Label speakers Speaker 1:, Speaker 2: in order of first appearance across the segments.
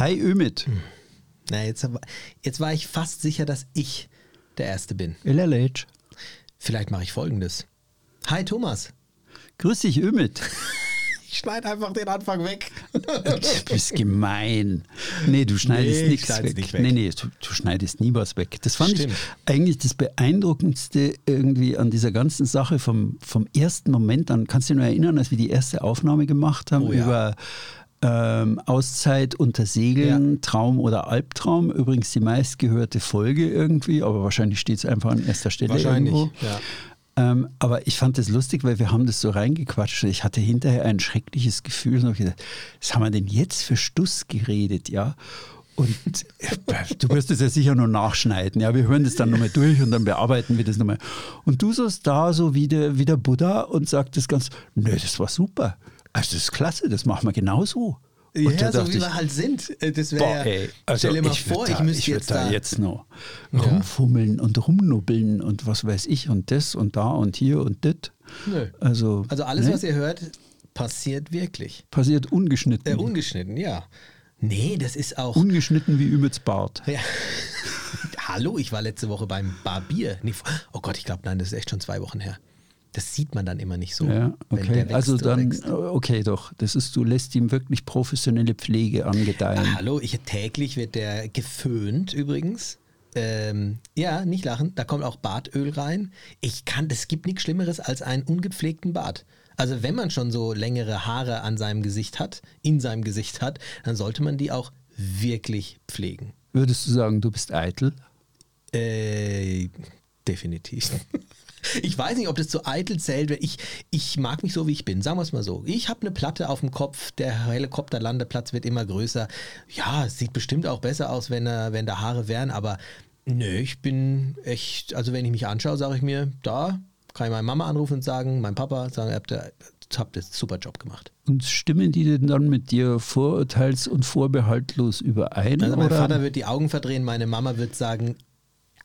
Speaker 1: Hi Ümit.
Speaker 2: Na, jetzt, jetzt war ich fast sicher, dass ich der Erste bin.
Speaker 1: LLH.
Speaker 2: Vielleicht mache ich folgendes. Hi Thomas.
Speaker 1: Grüß dich, Ümit.
Speaker 2: Ich schneide einfach den Anfang weg.
Speaker 1: Du bist gemein. Nee, du schneidest
Speaker 2: Nee, ich
Speaker 1: nichts weg.
Speaker 2: nicht weg.
Speaker 1: Nee, nee, du, du schneidest nie was weg. Das fand
Speaker 2: Stimmt.
Speaker 1: ich eigentlich das Beeindruckendste irgendwie an dieser ganzen Sache vom, vom ersten Moment an. Kannst du dich noch erinnern, als wir die erste Aufnahme gemacht haben
Speaker 2: Oh ja.
Speaker 1: über ähm, Auszeit unter Segeln, Traum oder Albtraum? Übrigens die meistgehörte Folge irgendwie, aber wahrscheinlich steht es einfach an erster Stelle irgendwo.
Speaker 2: Ja.
Speaker 1: Ähm, aber ich fand das lustig, weil wir haben das so reingequatscht. Ich hatte hinterher ein schreckliches Gefühl und habe gedacht, was haben wir denn jetzt für Stuss geredet, ja? Und du wirst es ja sicher nur nachschneiden, ja? Wir hören das dann nochmal durch und dann bearbeiten wir das nochmal. Und du saßt da so wie der, wie der Buddha und sagtest ganz, nö, das war super. Also das ist klasse, das machen wir genauso. Und
Speaker 2: Ja, so wie
Speaker 1: ich,
Speaker 2: wir halt sind. Äh, Das wäre.
Speaker 1: ey, also
Speaker 2: stell dir mal
Speaker 1: ich
Speaker 2: vor,
Speaker 1: da,
Speaker 2: ich müsste
Speaker 1: würd
Speaker 2: jetzt
Speaker 1: da
Speaker 2: da.
Speaker 1: jetzt noch rumfummeln und rumnubbeln und was weiß ich und das und da und hier und das.
Speaker 2: Nö.
Speaker 1: Also,
Speaker 2: Also alles,
Speaker 1: ne?
Speaker 2: was ihr hört, passiert wirklich.
Speaker 1: passiert ungeschnitten.
Speaker 2: Äh, ungeschnitten, ja. Nee, das ist auch.
Speaker 1: ungeschnitten wie Ümits Bart.
Speaker 2: Ja. Hallo, ich war letzte Woche beim Barbier. Nee, oh Gott, ich glaube, nein, das ist echt schon zwei Wochen her. Das sieht man dann immer nicht so.
Speaker 1: Ja, okay. Also dann, okay, doch. Das ist, du lässt ihm wirklich professionelle Pflege angedeihen.
Speaker 2: Ah, hallo, ich, täglich wird der geföhnt übrigens. Ähm, ja, nicht lachen. Da kommt auch Bartöl rein. Ich kann, es gibt nichts Schlimmeres als einen ungepflegten Bart. Also wenn man schon so längere Haare an seinem Gesicht hat, in seinem Gesicht hat, dann sollte man die auch wirklich pflegen.
Speaker 1: Würdest du sagen, du bist eitel?
Speaker 2: Äh, definitiv. Ich weiß nicht, ob das zu eitel zählt. Ich, ich mag mich so, wie ich bin. Sagen wir es mal so. Ich habe eine Platte auf dem Kopf. Der Helikopterlandeplatz wird immer größer. Ja, es sieht bestimmt auch besser aus, wenn, er, wenn da Haare wären. Aber nö, ich bin echt, also wenn ich mich anschaue, sage ich mir, da kann ich meine Mama anrufen und sagen, mein Papa, sagen, ihr habt, ihr habt einen super Job gemacht.
Speaker 1: Und stimmen die denn dann mit dir vorurteils- und vorbehaltlos überein?
Speaker 2: Also mein
Speaker 1: oder?
Speaker 2: Vater wird die Augen verdrehen, meine Mama wird sagen,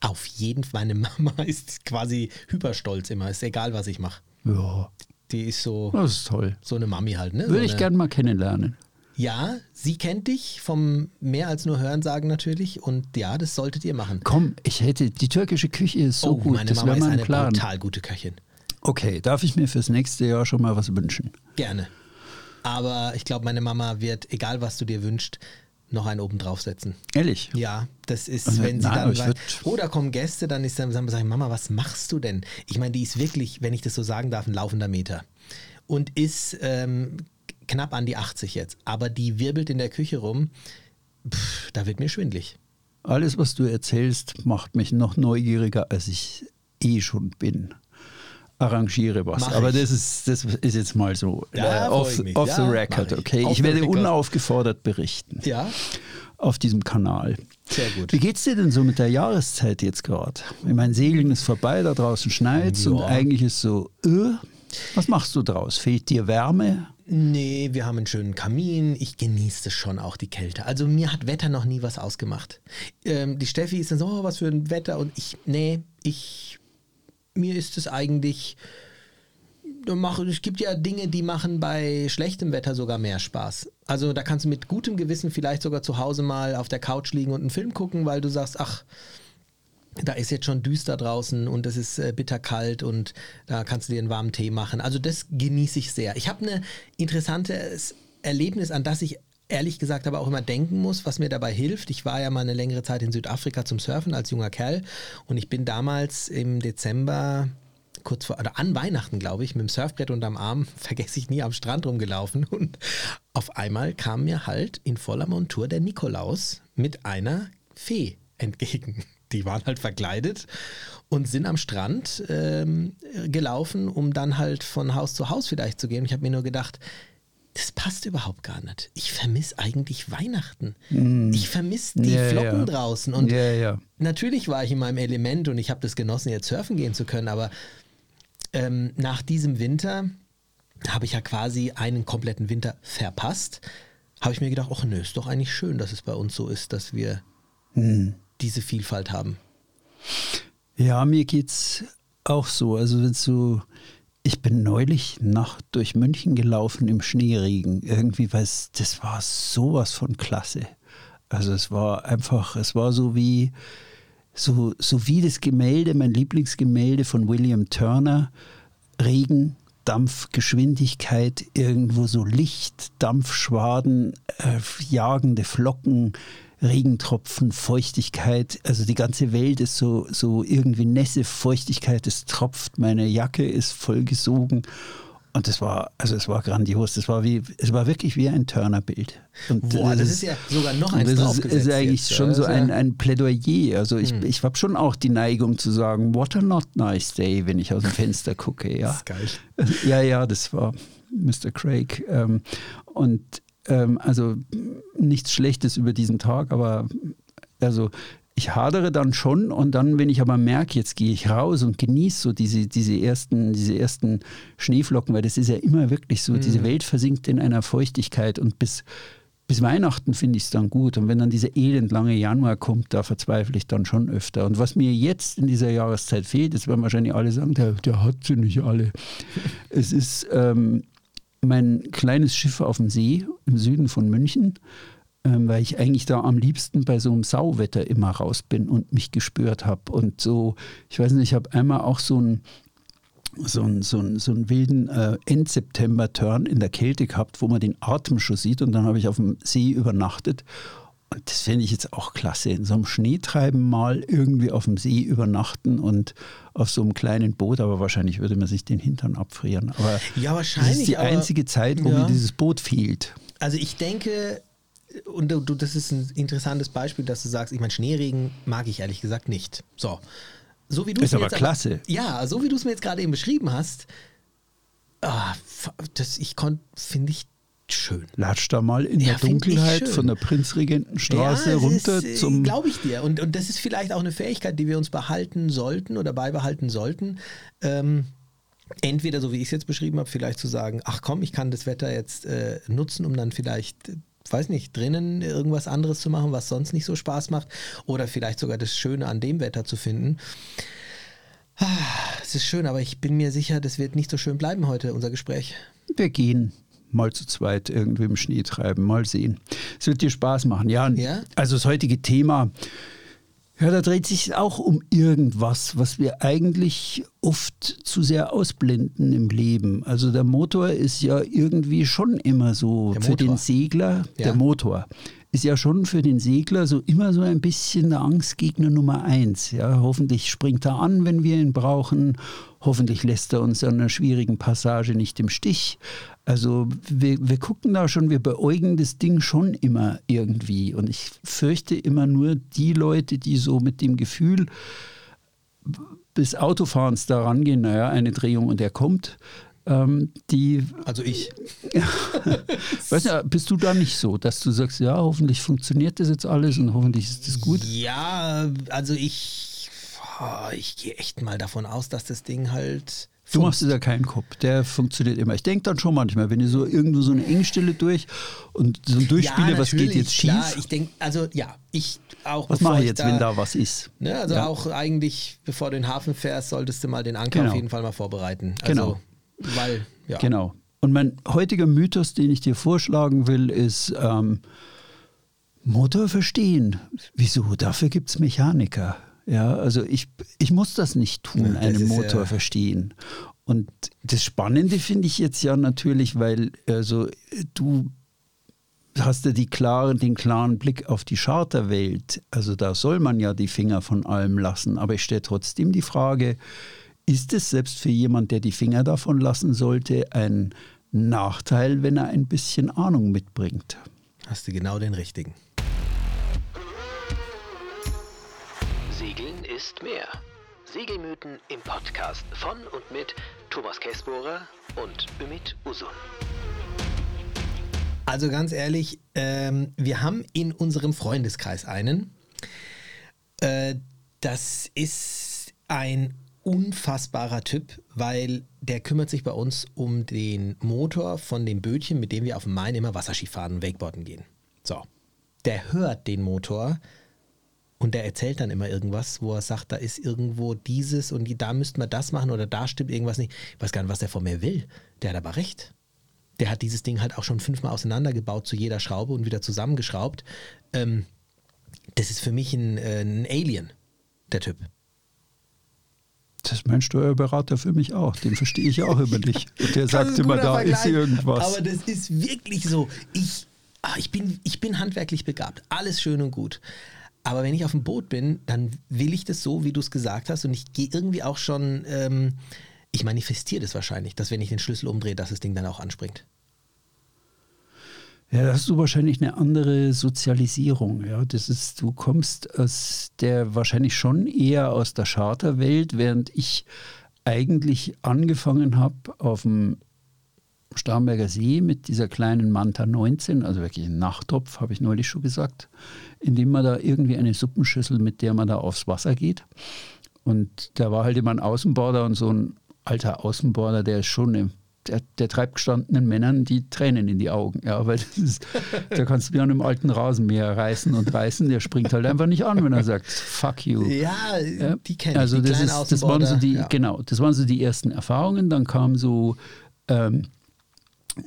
Speaker 2: auf jeden Fall, meine Mama ist quasi hyperstolz immer, ist egal, was ich mache.
Speaker 1: ja,
Speaker 2: Die ist so,
Speaker 1: das ist toll.
Speaker 2: so eine Mami halt, ne?
Speaker 1: Würde
Speaker 2: so
Speaker 1: ich
Speaker 2: eine,
Speaker 1: gern mal kennenlernen.
Speaker 2: Ja, sie kennt dich vom mehr als nur Hörensagen natürlich und ja, das solltet ihr machen.
Speaker 1: Komm, ich hätte, die türkische Küche ist so
Speaker 2: oh,
Speaker 1: gut,
Speaker 2: meine
Speaker 1: das
Speaker 2: Mama ist eine
Speaker 1: Plan.
Speaker 2: brutal gute Köchin.
Speaker 1: Okay, darf ich mir fürs nächste Jahr schon mal was wünschen?
Speaker 2: Gerne. Aber ich glaube, meine Mama wird, egal was du dir wünschst, noch einen oben draufsetzen.
Speaker 1: Ehrlich?
Speaker 2: Ja, das ist,
Speaker 1: Also,
Speaker 2: wenn sie
Speaker 1: na,
Speaker 2: dann,
Speaker 1: würd-
Speaker 2: oh, kommen Gäste, dann ist dann, sagen wir, Mama, was machst du denn? Ich meine, die ist wirklich, wenn ich das so sagen darf, ein laufender Meter. Und ist ähm, knapp an die 80 jetzt. Aber die wirbelt in der Küche rum. Pff, da wird mir schwindlig.
Speaker 1: Alles, was du erzählst, macht mich noch neugieriger, als ich eh schon bin. Arrangiere was.
Speaker 2: Mach
Speaker 1: Aber
Speaker 2: ich.
Speaker 1: das ist, das ist jetzt mal so
Speaker 2: Ja,
Speaker 1: äh, off,
Speaker 2: ich
Speaker 1: off
Speaker 2: Ja,
Speaker 1: the record,
Speaker 2: ich.
Speaker 1: okay? Ich
Speaker 2: the
Speaker 1: werde unaufgefordert berichten
Speaker 2: Ja,
Speaker 1: auf diesem Kanal.
Speaker 2: sehr gut.
Speaker 1: Wie geht's dir denn so mit der Jahreszeit jetzt gerade? Ich meine, Segeln ist vorbei, da draußen schneit's
Speaker 2: Ja.
Speaker 1: und eigentlich ist so, äh, was machst du draus? Fehlt dir Wärme?
Speaker 2: Nee, wir haben einen schönen Kamin. Ich genieße schon auch, die Kälte. Also mir hat Wetter noch nie was ausgemacht. Ähm, die Steffi ist dann so, oh, was für ein Wetter. Und ich, nee, ich, mir ist es eigentlich, es gibt ja Dinge, die machen bei schlechtem Wetter sogar mehr Spaß. Also da kannst du mit gutem Gewissen vielleicht sogar zu Hause mal auf der Couch liegen und einen Film gucken, weil du sagst, ach, da ist jetzt schon düster draußen und es ist äh, bitterkalt und da kannst du dir einen warmen Tee machen. Also das genieße ich sehr. Ich habe ein interessantes Erlebnis, an das ich ehrlich gesagt aber auch immer denken muss, was mir dabei hilft. Ich war ja mal eine längere Zeit in Südafrika zum Surfen als junger Kerl und ich bin damals im Dezember kurz vor, oder an Weihnachten, glaube ich, mit dem Surfbrett unterm Arm, vergesse ich nie, am Strand rumgelaufen. Und auf einmal kam mir halt in voller Montur der Nikolaus mit einer Fee entgegen. Die waren halt verkleidet und sind am Strand ähm, gelaufen, um dann halt von Haus zu Haus vielleicht zu gehen. Ich habe mir nur gedacht, das passt überhaupt gar nicht. Ich vermisse eigentlich Weihnachten. Ich vermisse die
Speaker 1: Mm. Ja,
Speaker 2: Flocken
Speaker 1: ja.
Speaker 2: draußen. Und
Speaker 1: ja.
Speaker 2: natürlich war ich in meinem Element und ich habe das genossen, jetzt surfen gehen zu können, aber ähm, nach diesem Winter habe ich ja quasi einen kompletten Winter verpasst. Habe ich mir gedacht, ach nö, ist doch eigentlich schön, dass es bei uns so ist, dass wir diese Vielfalt haben.
Speaker 1: Ja, mir geht's auch so. Also wenn so, ich bin neulich Nacht durch München gelaufen im Schneeregen. Irgendwie, weil das war sowas von klasse. Also es war einfach, es war so wie, so, so wie das Gemälde, mein Lieblingsgemälde von William Turner, Regen, Dampf, Geschwindigkeit, irgendwo so Licht, Dampfschwaden, äh, jagende Flocken, Regentropfen, Feuchtigkeit. Also die ganze Welt ist so, so irgendwie Nässe, Feuchtigkeit, es tropft, meine Jacke ist vollgesogen und das war, also es war grandios. Das war wie, es war wirklich wie ein Turner-Bild.
Speaker 2: Boah, das, das, ist ja sogar noch eins
Speaker 1: Das ist, ist eigentlich jetzt, schon so ein, ein Plädoyer. Also ich, hm. ich habe schon auch die Neigung zu sagen, what a not nice day, wenn ich aus dem Fenster gucke. Ja. Das ist geil. Ja, ja, das war Mr. Craig. Ähm, und ähm, also nichts Schlechtes über diesen Tag, aber also ich hadere dann schon und dann, wenn ich aber merke, jetzt gehe ich raus und genieße so diese, diese, ersten, diese ersten Schneeflocken, weil das ist ja immer wirklich so, mhm. diese Welt versinkt in einer Feuchtigkeit und bis, bis Weihnachten finde ich es dann gut. Und wenn dann dieser elendlange Januar kommt, da verzweifle ich dann schon öfter. Und was mir jetzt in dieser Jahreszeit fehlt, das werden wahrscheinlich alle sagen, der, der hat sie nicht alle. es ist ähm, mein kleines Schiff auf dem See im Süden von München ähm, weil ich eigentlich da am liebsten bei so einem Sauwetter immer raus bin und mich gespürt habe. Und so, ich weiß nicht, ich habe einmal auch so einen so einen, so einen, so einen wilden äh, End-September-Turn in der Kälte gehabt, wo man den Atem schon sieht. Und dann habe ich auf dem See übernachtet. Und das finde ich jetzt auch klasse. In so einem Schneetreiben mal irgendwie auf dem See übernachten und auf so einem kleinen Boot, aber wahrscheinlich würde man sich den Hintern abfrieren. Aber
Speaker 2: ja, wahrscheinlich. Das
Speaker 1: ist die einzige Zeit, wo ja. mir dieses Boot fehlt.
Speaker 2: Also ich denke, und du, das ist ein interessantes Beispiel, dass du sagst, ich meine, Schneeregen mag ich ehrlich gesagt nicht. So. So wie du
Speaker 1: ist aber klasse.
Speaker 2: Aber, ja, so wie du es mir jetzt gerade eben beschrieben hast, ah, das ich konnte, finde ich schön.
Speaker 1: Latsch da mal in ja, der Dunkelheit von der Prinzregentenstraße ja, runter ist, zum.
Speaker 2: Glaube ich dir. Und, und das ist vielleicht auch eine Fähigkeit, die wir uns behalten sollten oder beibehalten sollten. Ähm, entweder, so wie ich es jetzt beschrieben habe, vielleicht zu sagen, ach komm, ich kann das Wetter jetzt äh, nutzen, um dann vielleicht weiß nicht, drinnen irgendwas anderes zu machen, was sonst nicht so Spaß macht oder vielleicht sogar das Schöne an dem Wetter zu finden. Ah, es ist schön, aber ich bin mir sicher, das wird nicht so schön bleiben heute, unser Gespräch.
Speaker 1: Wir gehen mal zu zweit irgendwie im Schnee treiben, mal sehen. Es wird dir Spaß machen. Ja, ja? also das heutige Thema ja, da dreht sich auch um irgendwas, was wir eigentlich oft zu sehr ausblenden im Leben. Also der Motor ist ja irgendwie schon immer so für den Segler, ja. der Motor ist ja schon für den Segler so immer so ein bisschen der Angstgegner Nummer eins. Ja, hoffentlich springt er an, wenn wir ihn brauchen. Hoffentlich lässt er uns an einer schwierigen Passage nicht im Stich. Also wir, wir gucken da schon, wir beäugen das Ding schon immer irgendwie. Und ich fürchte immer nur die Leute, die so mit dem Gefühl des Autofahrens da rangehen, naja, eine Drehung und er kommt, ähm, die.
Speaker 2: Also ich.
Speaker 1: weißt du, bist du da nicht so, dass du sagst, ja, hoffentlich funktioniert das jetzt alles und hoffentlich ist das gut?
Speaker 2: Ja, also ich, ich gehe echt mal davon aus, dass das Ding halt
Speaker 1: Du machst dir da keinen Kopf, der funktioniert immer. Ich denke dann schon manchmal, wenn ihr so irgendwo so eine Engstelle durch und so ein Durchspiele, ja, was geht jetzt schief?
Speaker 2: Ja, ich denke, also ja, ich auch.
Speaker 1: Was mache ich jetzt, da, wenn da was ist?
Speaker 2: Ne, also ja. auch eigentlich, bevor du in den Hafen fährst, solltest du mal den Anker genau. auf jeden Fall mal vorbereiten. Also,
Speaker 1: genau.
Speaker 2: Weil, ja.
Speaker 1: Genau. Und mein heutiger Mythos, den ich dir vorschlagen will, ist ähm, Motor verstehen. Wieso? Dafür gibt es Mechaniker. Ja, also ich, ich muss das nicht tun, ja, einen Motor ja verstehen. Und das Spannende finde ich jetzt ja natürlich, weil also du hast ja die klare, den klaren Blick auf die Charterwelt. Also da soll man ja die Finger von allem lassen. Aber ich stelle trotzdem die Frage, ist es selbst für jemand, der die Finger davon lassen sollte, ein Nachteil, wenn er ein bisschen Ahnung mitbringt?
Speaker 2: Hast du genau den richtigen.
Speaker 3: Ist mehr. Segelmythen im Podcast von und mit Thomas Käsbohrer und Ümit Usun.
Speaker 2: Also ganz ehrlich, ähm, wir haben in unserem Freundeskreis einen. Äh, das ist ein unfassbarer Typ, weil der kümmert sich bei uns um den Motor von dem Bötchen, mit dem wir auf dem Main immer Wasserski fahren und Wakeboarden gehen. So, der hört den Motor und der erzählt dann immer irgendwas, wo er sagt, da ist irgendwo dieses und die, da müssten wir das machen oder da stimmt irgendwas nicht. Ich weiß gar nicht, was der von mir will. Der hat aber recht. Der hat dieses Ding halt auch schon fünfmal auseinandergebaut zu jeder Schraube und wieder zusammengeschraubt. Ähm, das ist für mich ein, äh, ein Alien, der Typ.
Speaker 1: Das ist mein Steuerberater für mich auch. Den verstehe ich auch über dich. Und der sagt immer, da
Speaker 2: Vergleich.
Speaker 1: ist irgendwas.
Speaker 2: Aber das ist wirklich so. Ich, ah, ich, bin, ich bin handwerklich begabt. Alles schön und gut. Aber wenn ich auf dem Boot bin, dann will ich das so, wie du es gesagt hast. Und ich gehe irgendwie auch schon, ähm, ich manifestiere das wahrscheinlich, dass wenn ich den Schlüssel umdrehe, dass das Ding dann auch anspringt.
Speaker 1: Ja, da hast du wahrscheinlich eine andere Sozialisierung. Ja, das ist, du kommst aus der wahrscheinlich schon eher aus der Charterwelt, während ich eigentlich angefangen habe auf dem Starnberger See mit dieser kleinen Manta 19, also wirklich ein Nachttopf, habe ich neulich schon gesagt, indem man da irgendwie eine Suppenschüssel, mit der man da aufs Wasser geht. Und da war halt immer ein Außenborder und so ein alter Außenborder, der ist schon eine der, der treibt gestandenen Männern die Tränen in die Augen. Ja, weil ist, da kannst du wie an einem alten Rasenmäher reißen und reißen. Der springt halt einfach nicht an, wenn er sagt, fuck you.
Speaker 2: Ja,
Speaker 1: Ja,
Speaker 2: die kenne ich.
Speaker 1: also
Speaker 2: die
Speaker 1: das, ist, das waren so die,
Speaker 2: ja.
Speaker 1: genau, das waren so die ersten Erfahrungen. Dann kam so ähm,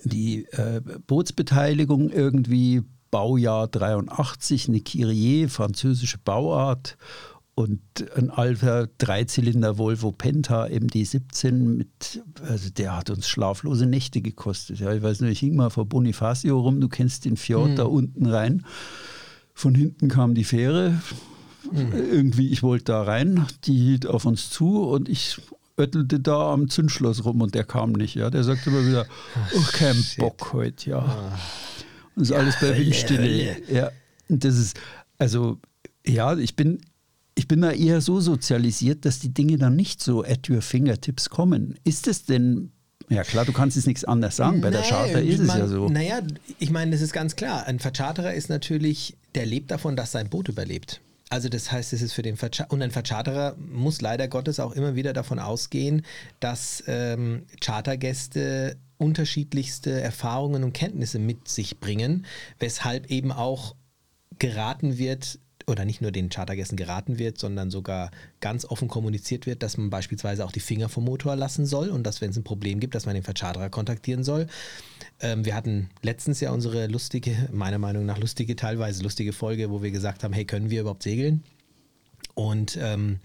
Speaker 1: die äh, Bootsbeteiligung irgendwie Baujahr 83, eine Kyrie, französische Bauart und ein alter Dreizylinder Volvo Penta MD17 mit, also der hat uns schlaflose Nächte gekostet. Ja, ich weiß nicht, ich hing mal vor Bonifacio rum, du kennst den Fjord da unten rein. Von hinten kam die Fähre, irgendwie, ich wollte da rein, die hielt auf uns zu und ich öttelte da am Zündschloss rum und der kam nicht. Ja. Der sagte immer wieder, oh, kein Bock heute, ja. Und ist alles bei Windstille. Ja, und das ist, also, ja, ich bin, ich bin da eher so sozialisiert, dass die Dinge dann nicht so at your fingertips kommen. Ist es denn, ja klar, du kannst jetzt nichts anderes sagen, bei der
Speaker 2: Nee,
Speaker 1: Charter ist es
Speaker 2: man,
Speaker 1: ja so.
Speaker 2: Naja, ich meine, das ist ganz klar. Ein Vercharterer ist natürlich, der lebt davon, dass sein Boot überlebt. Also das heißt, es ist für den Vercha und ein Vercharterer muss leider Gottes auch immer wieder davon ausgehen, dass ähm, Chartergäste unterschiedlichste Erfahrungen und Kenntnisse mit sich bringen, weshalb eben auch geraten wird, oder nicht nur den Chartergästen geraten wird, sondern sogar ganz offen kommuniziert wird, dass man beispielsweise auch die Finger vom Motor lassen soll und dass, wenn es ein Problem gibt, dass man den Vercharterer kontaktieren soll. Ähm, wir hatten letztens ja unsere lustige, meiner Meinung nach lustige, teilweise lustige Folge, wo wir gesagt haben, hey, können wir überhaupt segeln? Und ähm,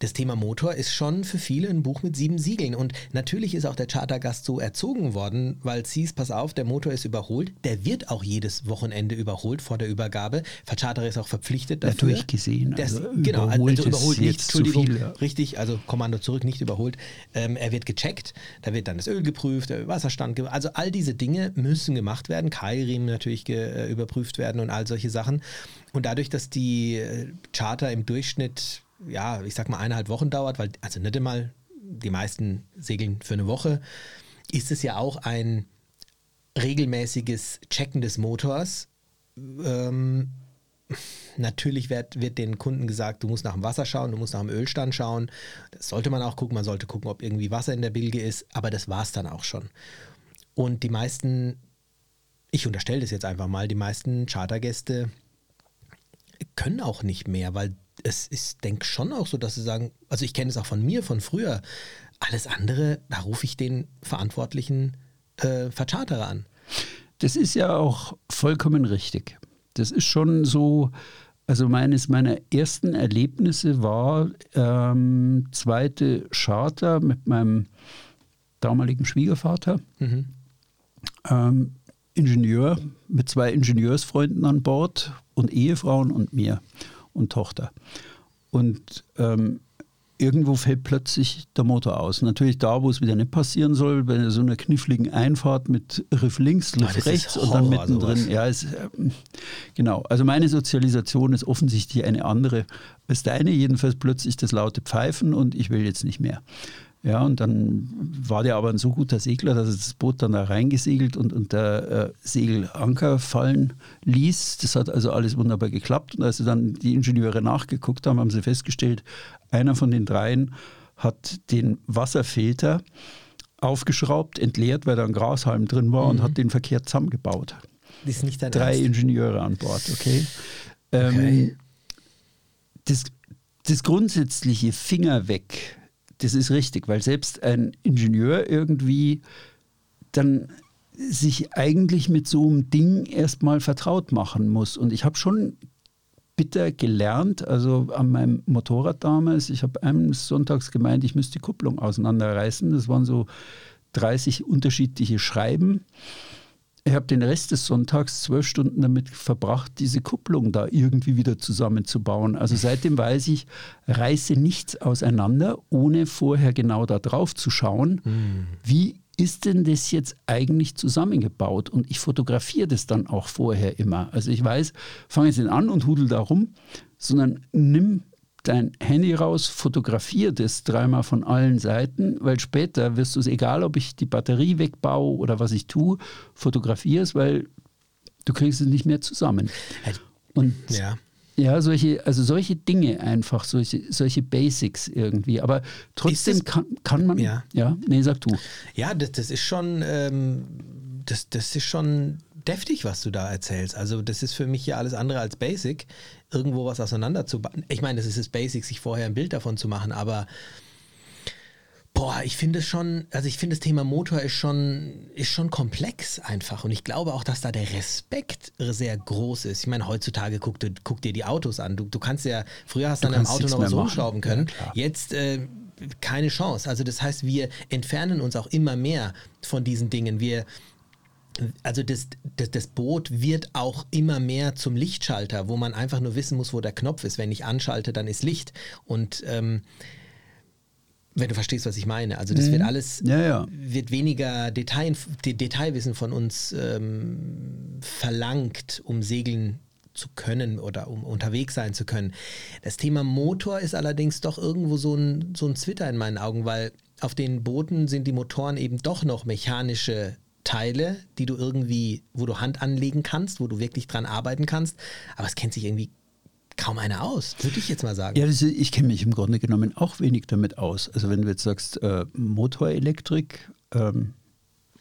Speaker 2: das Thema Motor ist schon für viele ein Buch mit sieben Siegeln. Und natürlich ist auch der Chartergast so erzogen worden, weil es hieß, pass auf, der Motor ist überholt. Der wird auch jedes Wochenende überholt vor der Übergabe. Vercharterer ist auch verpflichtet
Speaker 1: Ja,
Speaker 2: dafür.
Speaker 1: durchgesehen,
Speaker 2: Das,
Speaker 1: also
Speaker 2: genau,
Speaker 1: überholt
Speaker 2: also
Speaker 1: ist
Speaker 2: überholt nicht, Entschuldigung,
Speaker 1: viel, ja.
Speaker 2: richtig, also Kommando zurück, nicht überholt. Ähm, er wird gecheckt, da wird dann das Öl geprüft, der Wasserstand, ge- also all diese Dinge müssen gemacht werden, Keilriemen natürlich äh, überprüft werden und all solche Sachen. Und dadurch, dass die äh, Charter im Durchschnitt, ja, ich sag mal eineinhalb Wochen dauert, weil, also nicht einmal, die meisten segeln für eine Woche, ist es ja auch ein regelmäßiges Checken des Motors. Ähm, Natürlich wird, wird den Kunden gesagt, du musst nach dem Wasser schauen, du musst nach dem Ölstand schauen. Das sollte man auch gucken. Man sollte gucken, ob irgendwie Wasser in der Bilge ist. Aber das war es dann auch schon. Und die meisten, ich unterstelle das jetzt einfach mal, die meisten Chartergäste können auch nicht mehr, weil es ist, denke schon auch so, dass sie sagen, also ich kenne es auch von mir, von früher, alles andere, da rufe ich den verantwortlichen äh, Vercharterer an.
Speaker 1: Das ist ja auch vollkommen richtig. Das ist schon so, also meines meiner ersten Erlebnisse war ähm, zweite Charter mit meinem damaligen Schwiegervater, ähm, Ingenieur, mit zwei Ingenieursfreunden an Bord und Ehefrauen und mir und Tochter. Und ähm, irgendwo fällt plötzlich der Motor aus. Natürlich da, wo es wieder nicht passieren soll, bei so einer kniffligen Einfahrt mit Riff links,
Speaker 2: Ah,
Speaker 1: Riff
Speaker 2: das ist
Speaker 1: rechts und dann mittendrin.
Speaker 2: sowas.
Speaker 1: Ja, ist, ähm, genau. Also meine Sozialisation ist offensichtlich eine andere als deine. Jedenfalls plötzlich das laute Pfeifen und ich will jetzt nicht mehr. Ja, und dann war der aber ein so guter Segler, dass er das Boot dann da reingesegelt und, und der äh, Segelanker fallen ließ. Das hat also alles wunderbar geklappt. Und als sie dann die Ingenieure nachgeguckt haben, haben sie festgestellt, einer von den dreien hat den Wasserfilter aufgeschraubt, entleert, weil da ein Grashalm drin war und hat den verkehrt zusammengebaut.
Speaker 2: Das ist nicht dein
Speaker 1: Drei
Speaker 2: Ernst.
Speaker 1: Ingenieure an Bord, okay? Ähm,
Speaker 2: Okay.
Speaker 1: das, das grundsätzliche Finger weg, das ist richtig, weil selbst ein Ingenieur irgendwie dann sich eigentlich mit so einem Ding erstmal vertraut machen muss. Und ich habe schon bitter gelernt. Also an meinem Motorrad damals, ich habe eines Sonntags gemeint, ich müsste die Kupplung auseinanderreißen. Das waren so 30 unterschiedliche Schreiben. Ich habe den Rest des Sonntags zwölf Stunden damit verbracht, diese Kupplung da irgendwie wieder zusammenzubauen. Also seitdem weiß ich, reiße nichts auseinander, ohne vorher genau da drauf zu schauen, mhm. wie ist denn das jetzt eigentlich zusammengebaut? Und ich fotografiere das dann auch vorher immer. Also ich weiß, fange jetzt nicht an und hudel da rum, sondern nimm dein Handy raus, fotografiere das dreimal von allen Seiten, weil später wirst du es, egal ob ich die Batterie wegbaue oder was ich tue, fotografiere es, weil du kriegst es nicht mehr zusammen. Und ja. Ja, solche, also solche Dinge einfach, solche, solche Basics irgendwie. Aber trotzdem das, kann, kann man. Ja. ja, nee, sag du.
Speaker 2: Ja, das, das ist schon, ähm, das, das ist schon deftig, was du da erzählst. Also, das ist für mich ja alles andere als Basic, irgendwo was auseinanderzubauen. Ich meine, das ist das Basic, sich vorher ein Bild davon zu machen, aber Boah, ich finde es schon, also ich finde das Thema Motor ist schon, ist schon komplex einfach. Und ich glaube auch, dass da der Respekt sehr groß ist. Ich meine, heutzutage guck, du, guck dir die Autos an. Du, du kannst ja, früher hast du an einem Auto noch was rumschrauben können. Ja, Jetzt äh, keine Chance. Also das heißt, wir entfernen uns auch immer mehr von diesen Dingen. Wir, also das, das, das, Boot wird auch immer mehr zum Lichtschalter, wo man einfach nur wissen muss, wo der Knopf ist. Wenn ich anschalte, dann ist Licht. Und ähm, wenn du verstehst, was ich meine. Also das mhm. wird alles, ja, ja. wird weniger Detail, Detailwissen von uns ähm, verlangt, um segeln zu können oder um unterwegs sein zu können. Das Thema Motor ist allerdings doch irgendwo so ein, so ein Zwitter in meinen Augen, weil auf den Booten sind die Motoren eben doch noch mechanische Teile, die du irgendwie, wo du Hand anlegen kannst, wo du wirklich dran arbeiten kannst. Aber es kennt sich irgendwie kaum einer aus, würde ich jetzt mal sagen.
Speaker 1: Ja, ist, ich kenne mich im Grunde genommen auch wenig damit aus. Also wenn du jetzt sagst, äh, Motorelektrik, ähm,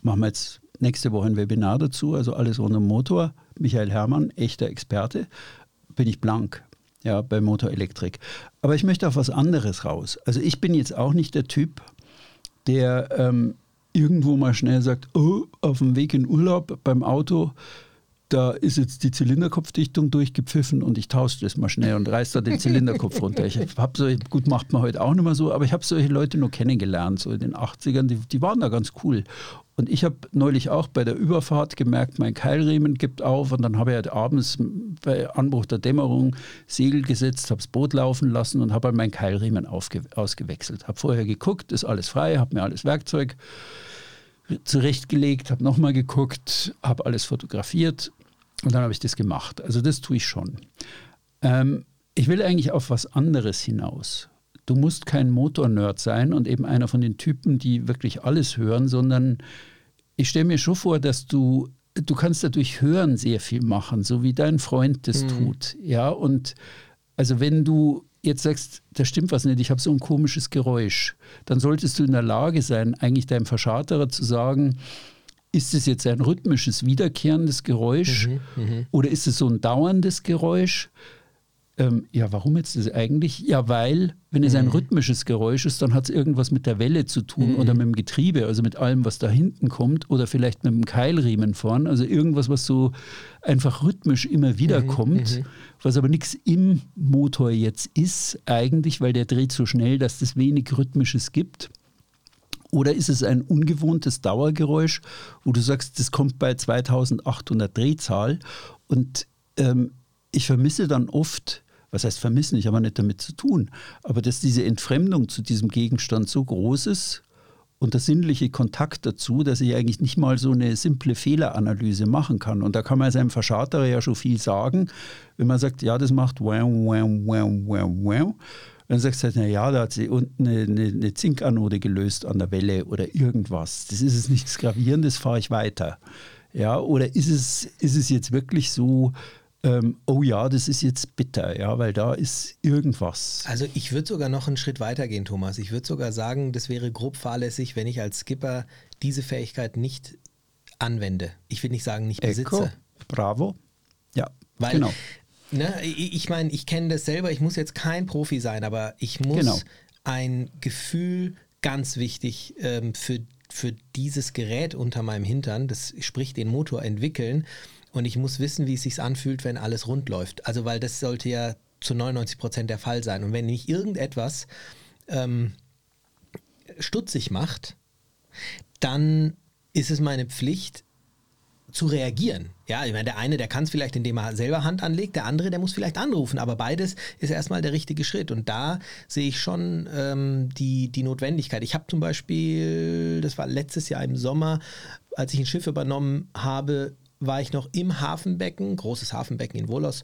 Speaker 1: machen wir jetzt nächste Woche ein Webinar dazu, also alles ohne Motor. Michael Herrmann, echter Experte, bin ich blank. Ja, bei Motorelektrik. Aber ich möchte auf was anderes raus. Also ich bin jetzt auch nicht der Typ, der ähm, irgendwo mal schnell sagt, oh, auf dem Weg in Urlaub beim Auto, da ist jetzt die Zylinderkopfdichtung durchgepfiffen und ich tausche das mal schnell und reiße da den Zylinderkopf runter. Ich habe so, gut, macht man heute auch nicht mehr so, aber ich habe solche Leute nur kennengelernt, so in den 80ern, die, die waren da ganz cool. Und ich habe neulich auch bei der Überfahrt gemerkt, mein Keilriemen gibt auf und dann habe ich halt abends bei Anbruch der Dämmerung Segel gesetzt, habe das Boot laufen lassen und habe halt meinen Keilriemen ausgewechselt. Habe vorher geguckt, ist alles frei, habe mir alles Werkzeug zurechtgelegt, habe nochmal geguckt, habe alles fotografiert und dann habe ich das gemacht. Also das tue ich schon. Ähm, ich will eigentlich auf was anderes hinaus. Du musst kein Motornerd sein und eben einer von den Typen, die wirklich alles hören, sondern ich stelle mir schon vor, dass du, du kannst dadurch Hören sehr viel machen, so wie dein Freund das mhm. tut. Ja, und also wenn du jetzt sagst, da stimmt was nicht, ich habe so ein komisches Geräusch, dann solltest du in der Lage sein, eigentlich deinem Verscharterer zu sagen, ist es jetzt ein rhythmisches, wiederkehrendes Geräusch mhm, mhm, oder ist es so ein dauerndes Geräusch? Ähm, ja, warum jetzt das eigentlich? Ja, weil, wenn es ein mhm. rhythmisches Geräusch ist, dann hat es irgendwas mit der Welle zu tun mhm. oder mit dem Getriebe, also mit allem, was da hinten kommt oder vielleicht mit dem Keilriemen vorn. Also irgendwas, was so einfach rhythmisch immer wieder mhm. kommt, mhm. was aber nichts im Motor jetzt ist, eigentlich, weil der dreht so schnell, dass es wenig Rhythmisches gibt. Oder ist es ein ungewohntes Dauergeräusch, wo du sagst, das kommt bei 2800 Drehzahl und ähm, ich vermisse dann oft, was heißt vermissen, ich habe nicht damit zu tun, aber dass diese Entfremdung zu diesem Gegenstand so groß ist und der sinnliche Kontakt dazu, dass ich eigentlich nicht mal so eine simple Fehleranalyse machen kann. Und da kann man seinem Verscharterer ja schon viel sagen, wenn man sagt, ja, das macht wow, wow, wow, wow, wow dann sagst du halt, na ja, da hat sie unten eine, eine, eine, Zinkanode gelöst an der Welle oder irgendwas. Das ist es nichts Gravierendes, fahre ich weiter. Ja, oder ist es, ist es jetzt wirklich so, ähm, oh ja, das ist jetzt bitter, ja, weil da ist irgendwas.
Speaker 2: Also ich würde sogar noch einen Schritt weiter gehen, Thomas. Ich würde sogar sagen, das wäre grob fahrlässig, wenn ich als Skipper diese Fähigkeit nicht anwende. Ich will nicht sagen, nicht besitze. Echo,
Speaker 1: bravo. Ja,
Speaker 2: weil genau. Ne, ich meine, ich kenne das selber, ich muss jetzt kein Profi sein, aber ich muss genau. ein Gefühl, ganz wichtig, ähm, für, für dieses Gerät unter meinem Hintern, das sprich den Motor entwickeln. Und ich muss wissen, wie es sich anfühlt, wenn alles rund läuft. Also, weil das sollte ja zu 99 Prozent der Fall sein. Und wenn nicht irgendetwas ähm, stutzig macht, dann ist es meine Pflicht, zu reagieren. Ja, ich meine, der eine, der kann es vielleicht, indem er selber Hand anlegt, der andere, der muss vielleicht anrufen, aber beides ist erstmal der richtige Schritt. Und da sehe ich schon ähm, die, die Notwendigkeit. Ich habe zum Beispiel, das war letztes Jahr im Sommer, als ich ein Schiff übernommen habe, war ich noch im Hafenbecken, großes Hafenbecken in Wolos,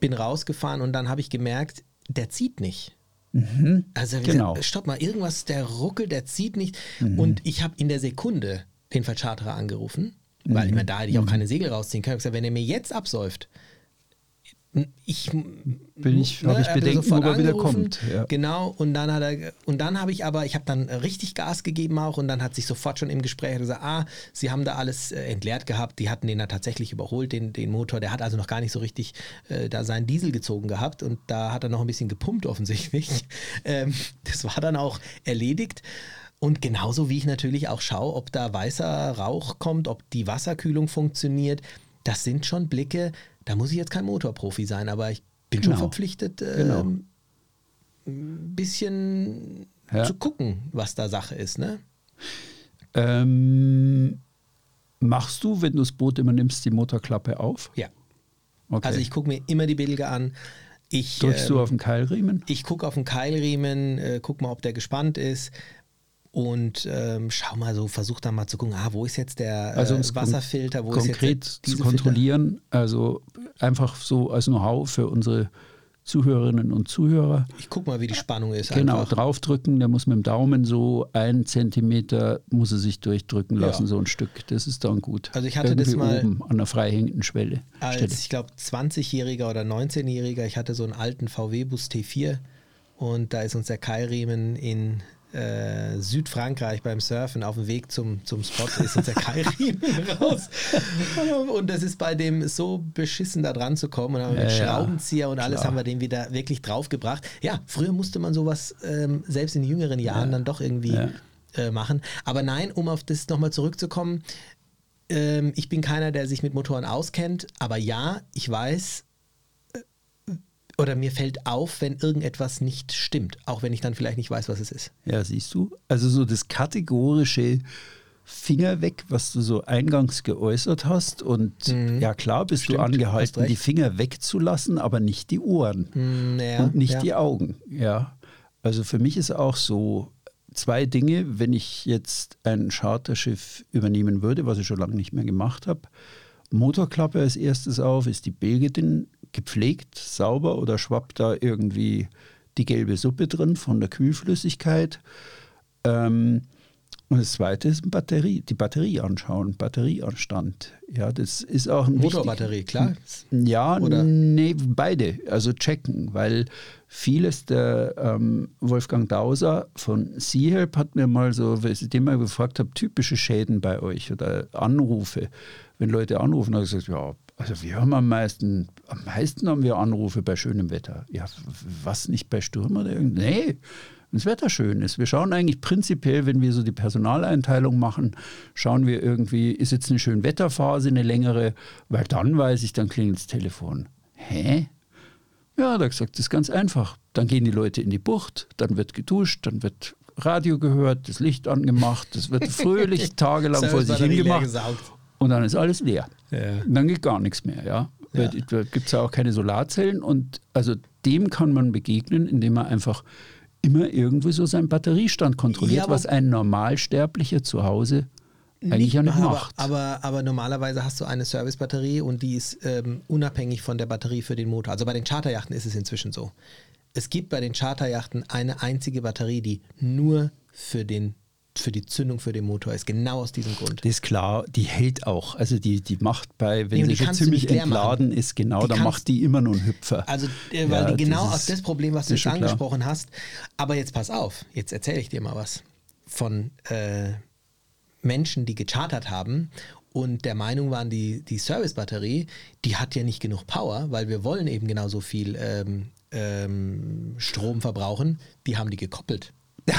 Speaker 2: bin rausgefahren und dann habe ich gemerkt, der zieht nicht.
Speaker 1: Mhm.
Speaker 2: Also
Speaker 1: Genau.
Speaker 2: gesagt, stopp mal, irgendwas, der ruckelt, der zieht nicht. Und ich habe in der Sekunde den Vercharterer angerufen, weil ich meine, da hätte ich auch keine Segel rausziehen können. Ich habe gesagt, wenn er mir jetzt absäuft, ich
Speaker 1: Bin ich- hab ich
Speaker 2: er hat
Speaker 1: Bedenken, ob er wieder kommt, ja.
Speaker 2: Genau, und dann hat er, und dann habe ich aber, ich habe dann richtig Gas gegeben auch und dann hat sich sofort schon im Gespräch gesagt, ah, sie haben da alles äh, entleert gehabt, die hatten den da tatsächlich überholt, den, den Motor, der hat also noch gar nicht so richtig äh, da seinen Diesel gezogen gehabt und da hat er noch ein bisschen gepumpt offensichtlich. ähm, das war dann auch erledigt. Und genauso wie ich natürlich auch schaue, ob da weißer Rauch kommt, ob die Wasserkühlung funktioniert, das sind schon Blicke, da muss ich jetzt kein Motorprofi sein, aber ich bin schon
Speaker 1: Genau.
Speaker 2: verpflichtet,
Speaker 1: Genau.
Speaker 2: ähm, ein bisschen
Speaker 1: Ja.
Speaker 2: zu gucken, was da Sache ist. Ne?
Speaker 1: Ähm, machst du, wenn du das Boot immer nimmst, die Motorklappe auf?
Speaker 2: Ja.
Speaker 1: Okay.
Speaker 2: Also ich gucke mir immer die Bilder an. Ich,
Speaker 1: Drückst du
Speaker 2: ähm,
Speaker 1: auf den Keilriemen?
Speaker 2: Ich gucke auf den Keilriemen, äh, guck mal, ob der gespannt ist und ähm, schau mal so, versuch dann mal zu gucken, ah, wo ist jetzt der
Speaker 1: Also
Speaker 2: äh,
Speaker 1: kon-
Speaker 2: Wasserfilter, wo
Speaker 1: konkret
Speaker 2: ist jetzt
Speaker 1: zu kontrollieren, also einfach so als Know-how für unsere Zuhörerinnen und Zuhörer.
Speaker 2: Ich guck mal, wie die Spannung ist.
Speaker 1: Genau,
Speaker 2: einfach.
Speaker 1: draufdrücken, der muss mit dem Daumen so ein Zentimeter muss er sich durchdrücken
Speaker 2: Ja.
Speaker 1: lassen, so ein Stück. Das ist dann gut.
Speaker 2: Also ich hatte das
Speaker 1: Irgendwie
Speaker 2: mal-
Speaker 1: oben an der freihängenden Schwelle.
Speaker 2: Als,
Speaker 1: Stelle.
Speaker 2: ich glaube, 20-Jähriger oder 19-Jähriger, ich hatte so einen alten VW-Bus T4 und da ist uns der Keilriemen in äh, Südfrankreich beim Surfen auf dem Weg zum, zum Spot ist uns der Keilriemen raus. Und das ist bei dem so beschissen da dran zu kommen. Und dann haben wir mit
Speaker 1: Ja, ja.
Speaker 2: Schraubenzieher und alles
Speaker 1: Klar.
Speaker 2: haben wir den wieder wirklich draufgebracht. Ja, früher musste man sowas ähm, selbst in jüngeren Jahren dann doch irgendwie
Speaker 1: Ja.
Speaker 2: äh, machen. Aber nein, um auf das nochmal zurückzukommen, ähm, ich bin keiner, der sich mit Motoren auskennt, aber ja, ich weiß oder mir fällt auf, wenn irgendetwas nicht stimmt, auch wenn ich dann vielleicht nicht weiß, was es ist.
Speaker 1: Ja, siehst du? Also so das kategorische Finger weg, was du so eingangs geäußert hast. Und ja klar bist
Speaker 2: Mhm. Stimmt,
Speaker 1: du angehalten, die Finger wegzulassen, aber nicht die Ohren.
Speaker 2: Hm, ja,
Speaker 1: und nicht
Speaker 2: ja.
Speaker 1: die Augen. Ja. Also für mich ist auch so zwei Dinge, wenn ich jetzt ein Charterschiff übernehmen würde, was ich schon lange nicht mehr gemacht habe. Motorklappe als erstes auf, ist die Bilge denn gepflegt, sauber oder schwappt da irgendwie die gelbe Suppe drin von der Kühlflüssigkeit? Ähm, und das zweite ist Batterie, die Batterie anschauen, Batterieanstand. Ja, das ist auch ein
Speaker 2: Motorbatterie,
Speaker 1: wichtig-
Speaker 2: klar.
Speaker 1: ja,
Speaker 2: Oder?
Speaker 1: nee, beide. Also checken, weil vieles der ähm, Wolfgang Dauser von Seahelp hat mir mal so, weil ich den mal gefragt habe, typische Schäden bei euch oder Anrufe. Wenn Leute anrufen, habe ich gesagt, ja, also wir haben am meisten, am meisten haben wir Anrufe bei schönem Wetter. Ja, was nicht bei Sturm oder irgend? Nee, wenn das Wetter schön ist. Wir schauen eigentlich prinzipiell, wenn wir so die Personaleinteilung machen, schauen wir irgendwie, ist jetzt eine schöne Wetterphase, eine längere, weil dann weiß ich, dann klingelt das Telefon. Hä? Ja, da gesagt, das ist ganz einfach. Dann gehen die Leute in die Bucht, dann wird geduscht, dann wird Radio gehört, das Licht angemacht, das wird fröhlich tagelang vor sich hingemacht
Speaker 2: gesaugt.
Speaker 1: Und dann ist alles leer.
Speaker 2: Ja.
Speaker 1: Und dann geht gar nichts mehr, ja.
Speaker 2: Ja.
Speaker 1: Da gibt es ja auch keine Solarzellen und also dem kann man begegnen, indem man einfach immer irgendwie so seinen Batteriestand kontrolliert,
Speaker 2: Ja,
Speaker 1: was ein Normalsterblicher zu Hause eigentlich ja nicht
Speaker 2: aber,
Speaker 1: macht.
Speaker 2: Aber, aber normalerweise hast du eine Servicebatterie und die ist ähm, unabhängig von der Batterie für den Motor. Also bei den Charterjachten ist es inzwischen so. Es gibt bei den Charterjachten eine einzige Batterie, die nur für, den, für die Zündung für den Motor ist. Genau aus diesem Grund.
Speaker 1: das ist klar, die hält auch. Also die, die macht bei, wenn
Speaker 2: und
Speaker 1: sie
Speaker 2: die
Speaker 1: schon ziemlich entladen
Speaker 2: machen.
Speaker 1: ist, genau,
Speaker 2: Die
Speaker 1: dann macht die immer nur einen Hüpfer.
Speaker 2: Also, äh, weil
Speaker 1: Ja,
Speaker 2: die genau
Speaker 1: das
Speaker 2: aus
Speaker 1: ist-
Speaker 2: das Problem, was du
Speaker 1: schon klar.
Speaker 2: angesprochen hast. Aber jetzt pass auf, jetzt erzähle ich dir mal was von äh, Menschen, die gechartert haben und der Meinung waren, die, die Servicebatterie, die hat ja nicht genug Power, weil wir wollen eben genauso viel ähm, ähm, Strom verbrauchen. Die haben die gekoppelt.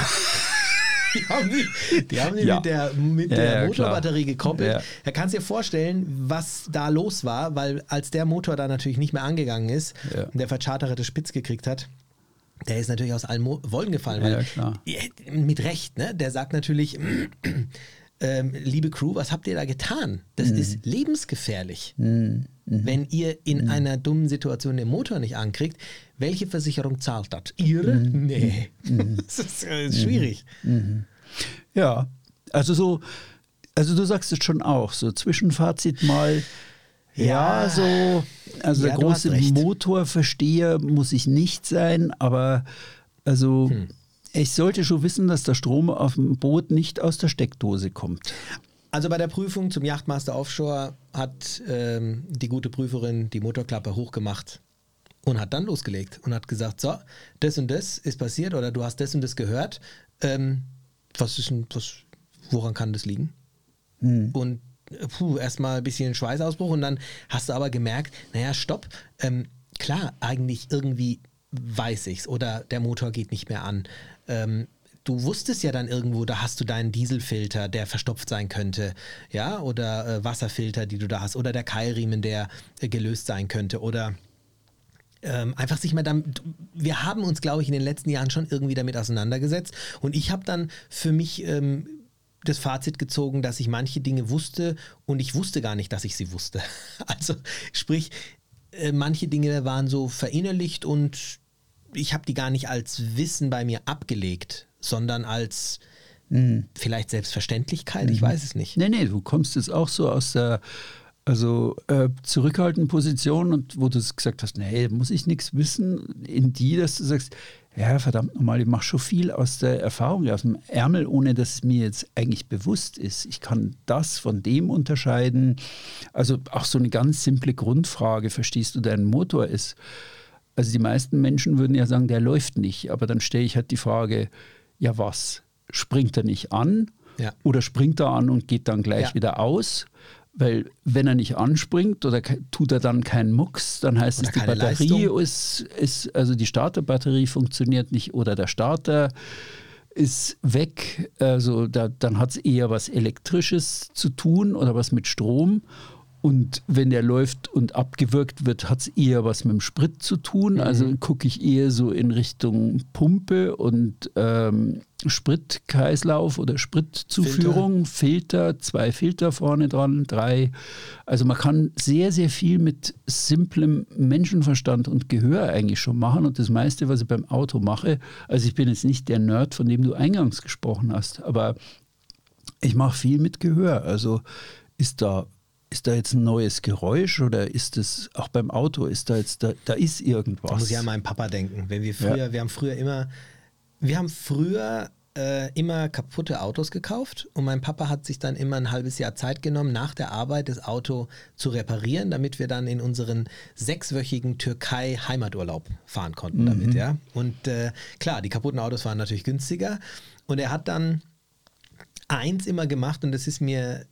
Speaker 2: Die haben die, die, haben die
Speaker 1: Ja.
Speaker 2: mit der, mit
Speaker 1: Ja,
Speaker 2: der
Speaker 1: ja,
Speaker 2: Motorbatterie gekoppelt.
Speaker 1: Ja.
Speaker 2: Da kannst du dir vorstellen, was da los war, weil als der Motor da natürlich nicht mehr angegangen ist und der Vercharterer das spitz gekriegt hat, der ist natürlich aus allen Mo Wolken gefallen.
Speaker 1: Ja,
Speaker 2: weil,
Speaker 1: klar.
Speaker 2: Ja, Mit Recht, ne? Der sagt natürlich, ähm, liebe Crew, was habt ihr da getan? Das
Speaker 1: Mhm.
Speaker 2: ist lebensgefährlich. Wenn ihr in
Speaker 1: Mhm.
Speaker 2: einer dummen Situation den Motor nicht ankriegt, welche Versicherung zahlt das? Ihre?
Speaker 1: Mhm.
Speaker 2: Nee. Das ist äh, schwierig.
Speaker 1: Ja, also so, also du sagst es schon auch, so Zwischenfazit mal, ja,
Speaker 2: Ja.
Speaker 1: so, also
Speaker 2: Ja,
Speaker 1: der große. Motorversteher muss ich nicht sein, aber also
Speaker 2: Hm.
Speaker 1: Ich sollte schon wissen, dass der Strom auf dem Boot nicht aus der Steckdose kommt.
Speaker 2: Also bei der Prüfung zum Yachtmaster Offshore hat ähm, die gute Prüferin die Motorklappe hochgemacht und hat dann losgelegt und hat gesagt, so, das und das ist passiert oder du hast das und das gehört. Ähm, was ist denn, was, woran kann das liegen? Und äh, puh, erstmal ein bisschen Schweißausbruch und dann hast du aber gemerkt, naja, stopp, ähm, klar, eigentlich irgendwie weiß ich's oder der Motor geht nicht mehr an. Ähm, du wusstest ja dann irgendwo, da hast du deinen Dieselfilter, der verstopft sein könnte, ja, oder äh, Wasserfilter, die du da hast, oder der Keilriemen, der äh, gelöst sein könnte, oder ähm, einfach sich mal damit, wir haben uns, glaube ich, in den letzten Jahren schon irgendwie damit auseinandergesetzt und ich habe dann für mich ähm, das Fazit gezogen, dass ich manche Dinge wusste und ich wusste gar nicht, dass ich sie wusste. Also sprich, äh, manche Dinge waren so verinnerlicht und ich habe die gar nicht als Wissen bei mir abgelegt, sondern als vielleicht Selbstverständlichkeit, ich weiß es nicht.
Speaker 1: Nee, nee, du kommst jetzt auch so aus der also äh, zurückhaltenden Position und wo du gesagt hast, nee, muss ich nichts wissen, in die, dass du sagst, ja, verdammt nochmal, ich mache schon viel aus der Erfahrung, aus dem Ärmel, ohne dass es mir jetzt eigentlich bewusst ist. Ich kann das von dem unterscheiden. Also auch so eine ganz simple Grundfrage, verstehst du deinen Motor ist? Also die meisten Menschen würden ja sagen, der läuft nicht, aber dann stelle ich halt die Frage, ja was? Springt er nicht an
Speaker 2: Ja.
Speaker 1: oder springt er an und geht dann gleich
Speaker 2: Ja.
Speaker 1: wieder aus? Weil wenn er nicht anspringt oder tut er dann keinen Mucks, dann heißt
Speaker 2: Oder
Speaker 1: es, die Batterie
Speaker 2: Leistung.
Speaker 1: ist, ist, also die Starterbatterie funktioniert nicht oder der Starter ist weg. Also da, dann hat es eher was Elektrisches zu tun oder was mit Strom. Und wenn der läuft und abgewürgt wird, hat es eher was mit dem Sprit zu tun. Also gucke ich eher so in Richtung Pumpe und ähm, Spritkreislauf oder Spritzuführung, Filter. zwei Filter vorne dran, drei. Also man kann sehr, sehr viel mit simplem Menschenverstand und Gehör eigentlich schon machen. Und das meiste, was ich beim Auto mache, also ich bin jetzt nicht der Nerd, von dem du eingangs gesprochen hast, aber ich mache viel mit Gehör. Also ist da, ist da jetzt ein neues Geräusch oder ist es auch beim Auto, ist da jetzt, da, da ist irgendwas.
Speaker 2: Da muss ich an meinen Papa denken. Wenn wir früher, wir haben früher immer, wir haben früher äh, immer kaputte Autos gekauft und mein Papa hat sich dann immer ein halbes Jahr Zeit genommen, nach der Arbeit das Auto zu reparieren, damit wir dann in unseren sechswöchigen Türkei-Heimaturlaub fahren konnten damit, ja. Und äh, klar, die kaputten Autos waren natürlich günstiger und er hat dann eins immer gemacht und das ist mir,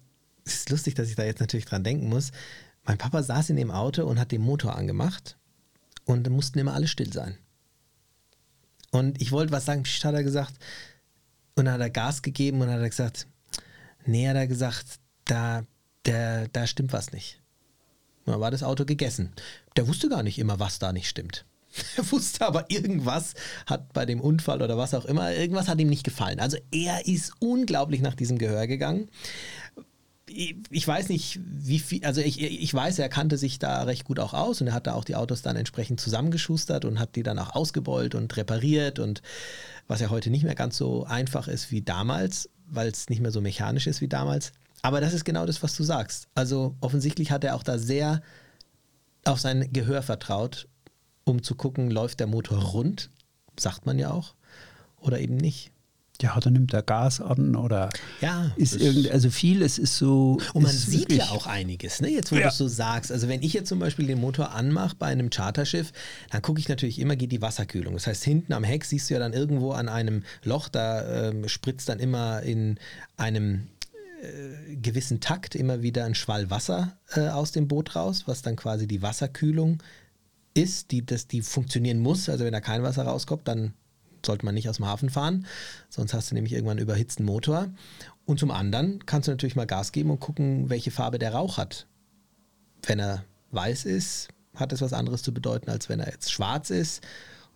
Speaker 2: es ist lustig, dass ich da jetzt natürlich dran denken muss. Mein Papa saß in dem Auto und hat den Motor angemacht und dann mussten immer alle still sein. Und ich wollte was sagen, pst, hat er gesagt. Und dann hat er Gas gegeben und hat er gesagt, nee, hat er gesagt, da, der, da stimmt was nicht. Und dann war das Auto gegessen. Der wusste gar nicht immer, was da nicht stimmt. Er wusste aber, irgendwas hat bei dem Unfall oder was auch immer, irgendwas hat ihm nicht gefallen. Also er ist unglaublich nach diesem Gehör gegangen. Ich, weiß nicht, wie viel, also ich, ich weiß, er kannte sich da recht gut auch aus und er hat da auch die Autos dann entsprechend zusammengeschustert und hat die dann auch ausgebeult und repariert und was ja heute nicht mehr ganz so einfach ist wie damals, weil es nicht mehr so mechanisch ist wie damals. Aber das ist genau das, was du sagst. Also offensichtlich hat er auch da sehr auf sein Gehör vertraut, um zu gucken, läuft der Motor rund, sagt man ja auch, oder eben nicht.
Speaker 1: Ja, oder nimmt er Gas an oder
Speaker 2: Ja,
Speaker 1: ist irgend, also vieles ist so.
Speaker 2: Und man sieht ja auch einiges, ne? jetzt wo
Speaker 1: Ja.
Speaker 2: du es so sagst. Also wenn ich jetzt zum Beispiel den Motor anmache bei einem Charterschiff, dann gucke ich natürlich immer, geht die Wasserkühlung. Das heißt, hinten am Heck siehst du ja dann irgendwo an einem Loch, da ähm, spritzt dann immer in einem äh, gewissen Takt immer wieder ein Schwall Wasser äh, aus dem Boot raus, was dann quasi die Wasserkühlung ist, die, das, die funktionieren muss. Also wenn da kein Wasser rauskommt, dann sollte man nicht aus dem Hafen fahren, sonst hast du nämlich irgendwann einen überhitzten Motor. Und zum anderen kannst du natürlich mal Gas geben und gucken, welche Farbe der Rauch hat. Wenn er weiß ist, hat es was anderes zu bedeuten, als wenn er jetzt schwarz ist.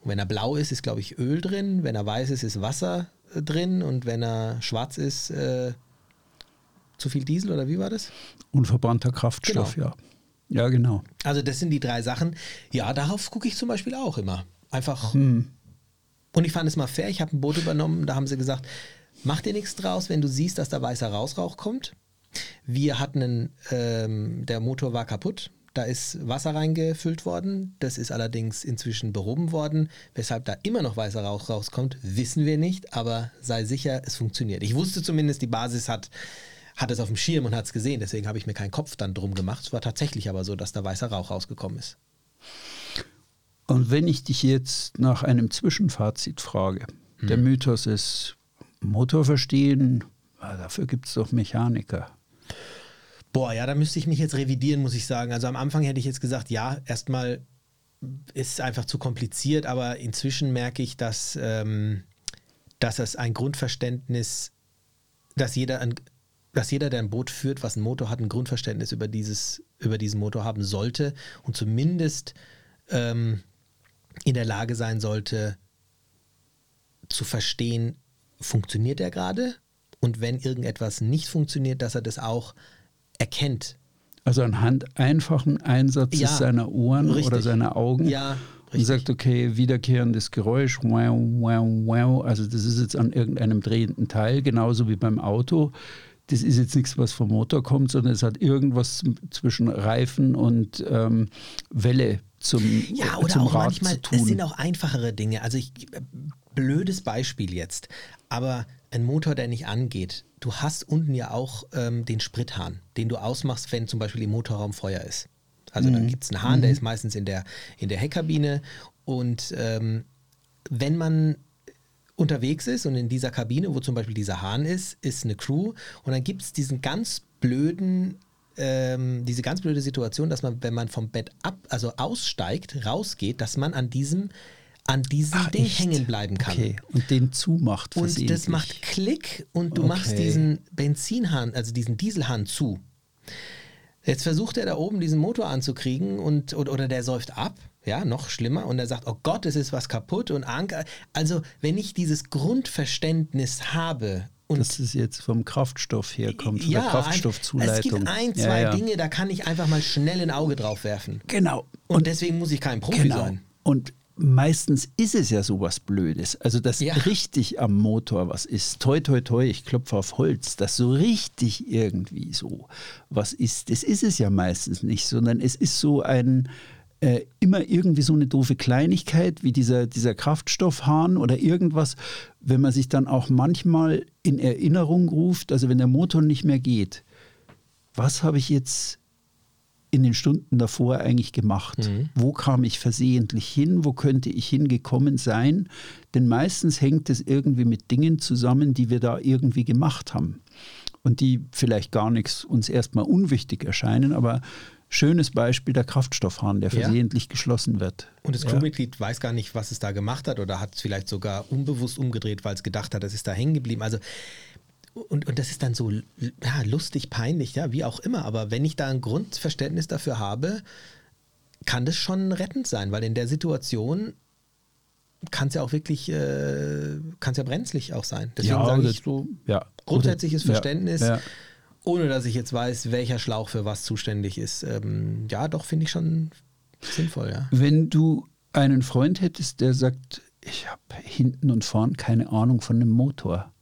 Speaker 2: Und wenn er blau ist, ist, glaube ich, Öl drin. Wenn er weiß ist, ist Wasser äh, drin. Und wenn er schwarz ist, äh, zu viel Diesel oder wie war das?
Speaker 1: Unverbrannter Kraftstoff,
Speaker 2: Genau.
Speaker 1: ja. Ja, genau.
Speaker 2: Also das sind die drei Sachen. Ja, darauf gucke ich zum Beispiel auch immer. Einfach.
Speaker 1: Hm.
Speaker 2: Und ich fand es mal fair. Ich habe ein Boot übernommen. Da haben sie gesagt, mach dir nichts draus, wenn du siehst, dass da weißer Rausrauch kommt. Wir hatten einen, ähm, der Motor war kaputt. Da ist Wasser reingefüllt worden. Das ist allerdings inzwischen behoben worden. Weshalb da immer noch weißer Rauch rauskommt, wissen wir nicht. Aber sei sicher, es funktioniert. Ich wusste zumindest, die Basis hat, hat es auf dem Schirm und hat es gesehen. Deswegen habe ich mir keinen Kopf dann drum gemacht. Es war tatsächlich aber so, dass da weißer Rauch rausgekommen ist.
Speaker 1: Und wenn ich dich jetzt nach einem Zwischenfazit frage, der
Speaker 2: Hm.
Speaker 1: Mythos ist Motor verstehen, dafür gibt es doch Mechaniker.
Speaker 2: Boah, ja, da müsste ich mich jetzt revidieren, muss ich sagen. Also am Anfang hätte ich jetzt gesagt, ja, erstmal ist es einfach zu kompliziert, aber inzwischen merke ich, dass, ähm, dass es ein Grundverständnis, dass jeder, ein, dass jeder, der ein Boot führt, was einen Motor hat, ein Grundverständnis über, dieses, über diesen Motor haben sollte und zumindest ähm, in der Lage sein sollte, zu verstehen, funktioniert er gerade? Und wenn irgendetwas nicht funktioniert, dass er das auch erkennt.
Speaker 1: Also anhand einfachen Einsatzes
Speaker 2: Ja,
Speaker 1: seiner Ohren
Speaker 2: richtig.
Speaker 1: oder seiner Augen.
Speaker 2: Ja,
Speaker 1: Und sagt, okay, wiederkehrendes Geräusch, wow, wow, wow. Also das ist jetzt an irgendeinem drehenden Teil, genauso wie beim Auto. Das ist jetzt nichts, was vom Motor kommt, sondern es hat irgendwas zwischen Reifen und ähm, Welle zum,
Speaker 2: Ja,
Speaker 1: äh,
Speaker 2: oder
Speaker 1: zum
Speaker 2: auch
Speaker 1: Rad
Speaker 2: manchmal,
Speaker 1: zu tun.
Speaker 2: es sind auch einfachere Dinge. Also ich, blödes Beispiel jetzt, aber ein Motor, der nicht angeht, du hast unten ja auch ähm, den Sprithahn, den du ausmachst, wenn zum Beispiel im Motorraum Feuer ist. Also dann gibt es einen Hahn, der ist meistens in der, in der Heckkabine und ähm, wenn man unterwegs ist und in dieser Kabine, wo zum Beispiel dieser Hahn ist, ist eine Crew und dann gibt es diesen ganz blöden, ähm, diese ganz blöde Situation, dass man, wenn man vom Bett ab, also aussteigt, rausgeht, dass man an diesem, an diesem
Speaker 1: Ach,
Speaker 2: Ding
Speaker 1: echt?
Speaker 2: hängen bleiben kann.
Speaker 1: Okay, und den zumacht
Speaker 2: Und das macht Klick und du
Speaker 1: Okay.
Speaker 2: machst diesen Benzinhahn, also diesen Dieselhahn zu. Jetzt versucht er da oben diesen Motor anzukriegen und oder, oder der säuft ab, ja, noch schlimmer und er sagt, oh Gott, es ist was kaputt und Anker. Also, wenn ich dieses Grundverständnis habe und
Speaker 1: dass es jetzt vom Kraftstoff herkommt, von der
Speaker 2: ein-
Speaker 1: Kraftstoffzuleitung.
Speaker 2: es gibt ein,
Speaker 1: Ja,
Speaker 2: zwei
Speaker 1: ja.
Speaker 2: Dinge, da kann ich einfach mal schnell ein Auge drauf werfen.
Speaker 1: Genau.
Speaker 2: Und, deswegen muss ich kein Profi
Speaker 1: Genau.
Speaker 2: sein.
Speaker 1: Und meistens ist es ja sowas Blödes. Also, dass
Speaker 2: Ja.
Speaker 1: richtig am Motor was ist. Toi, toi, toi, ich klopfe auf Holz, dass so richtig irgendwie so was ist. Das ist es ja meistens nicht, sondern es ist so ein. Äh, immer irgendwie so eine doofe Kleinigkeit wie dieser, dieser Kraftstoffhahn oder irgendwas, wenn man sich dann auch manchmal in Erinnerung ruft, also wenn der Motor nicht mehr geht, was habe ich jetzt in den Stunden davor eigentlich gemacht?
Speaker 2: Mhm.
Speaker 1: Wo kam ich versehentlich hin? Wo könnte ich hingekommen sein? Denn meistens hängt es irgendwie mit Dingen zusammen, die wir da irgendwie gemacht haben und die vielleicht gar nichts uns erstmal unwichtig erscheinen, aber schönes Beispiel der Kraftstoffhahn, der
Speaker 2: Ja.
Speaker 1: versehentlich geschlossen wird.
Speaker 2: Und das
Speaker 1: Ja.
Speaker 2: Crewmitglied weiß gar nicht, was es da gemacht hat oder hat es vielleicht sogar unbewusst umgedreht, weil es gedacht hat, es ist da hängen geblieben. Also und, und das ist dann so ja, lustig, peinlich, ja, wie auch immer. Aber wenn ich da ein Grundverständnis dafür habe, kann das schon rettend sein, weil in der Situation kann es ja auch wirklich, äh, kann es ja brenzlig auch sein. Deswegen
Speaker 1: Ja,
Speaker 2: sage ich so,
Speaker 1: ja.
Speaker 2: grundsätzliches
Speaker 1: ja,
Speaker 2: Verständnis,
Speaker 1: ja.
Speaker 2: Ohne dass ich jetzt weiß, welcher Schlauch für was zuständig ist. Ähm, ja, doch, finde ich schon sinnvoll, ja.
Speaker 1: Wenn du einen Freund hättest, der sagt, ich habe hinten und vorn keine Ahnung von einem Motor,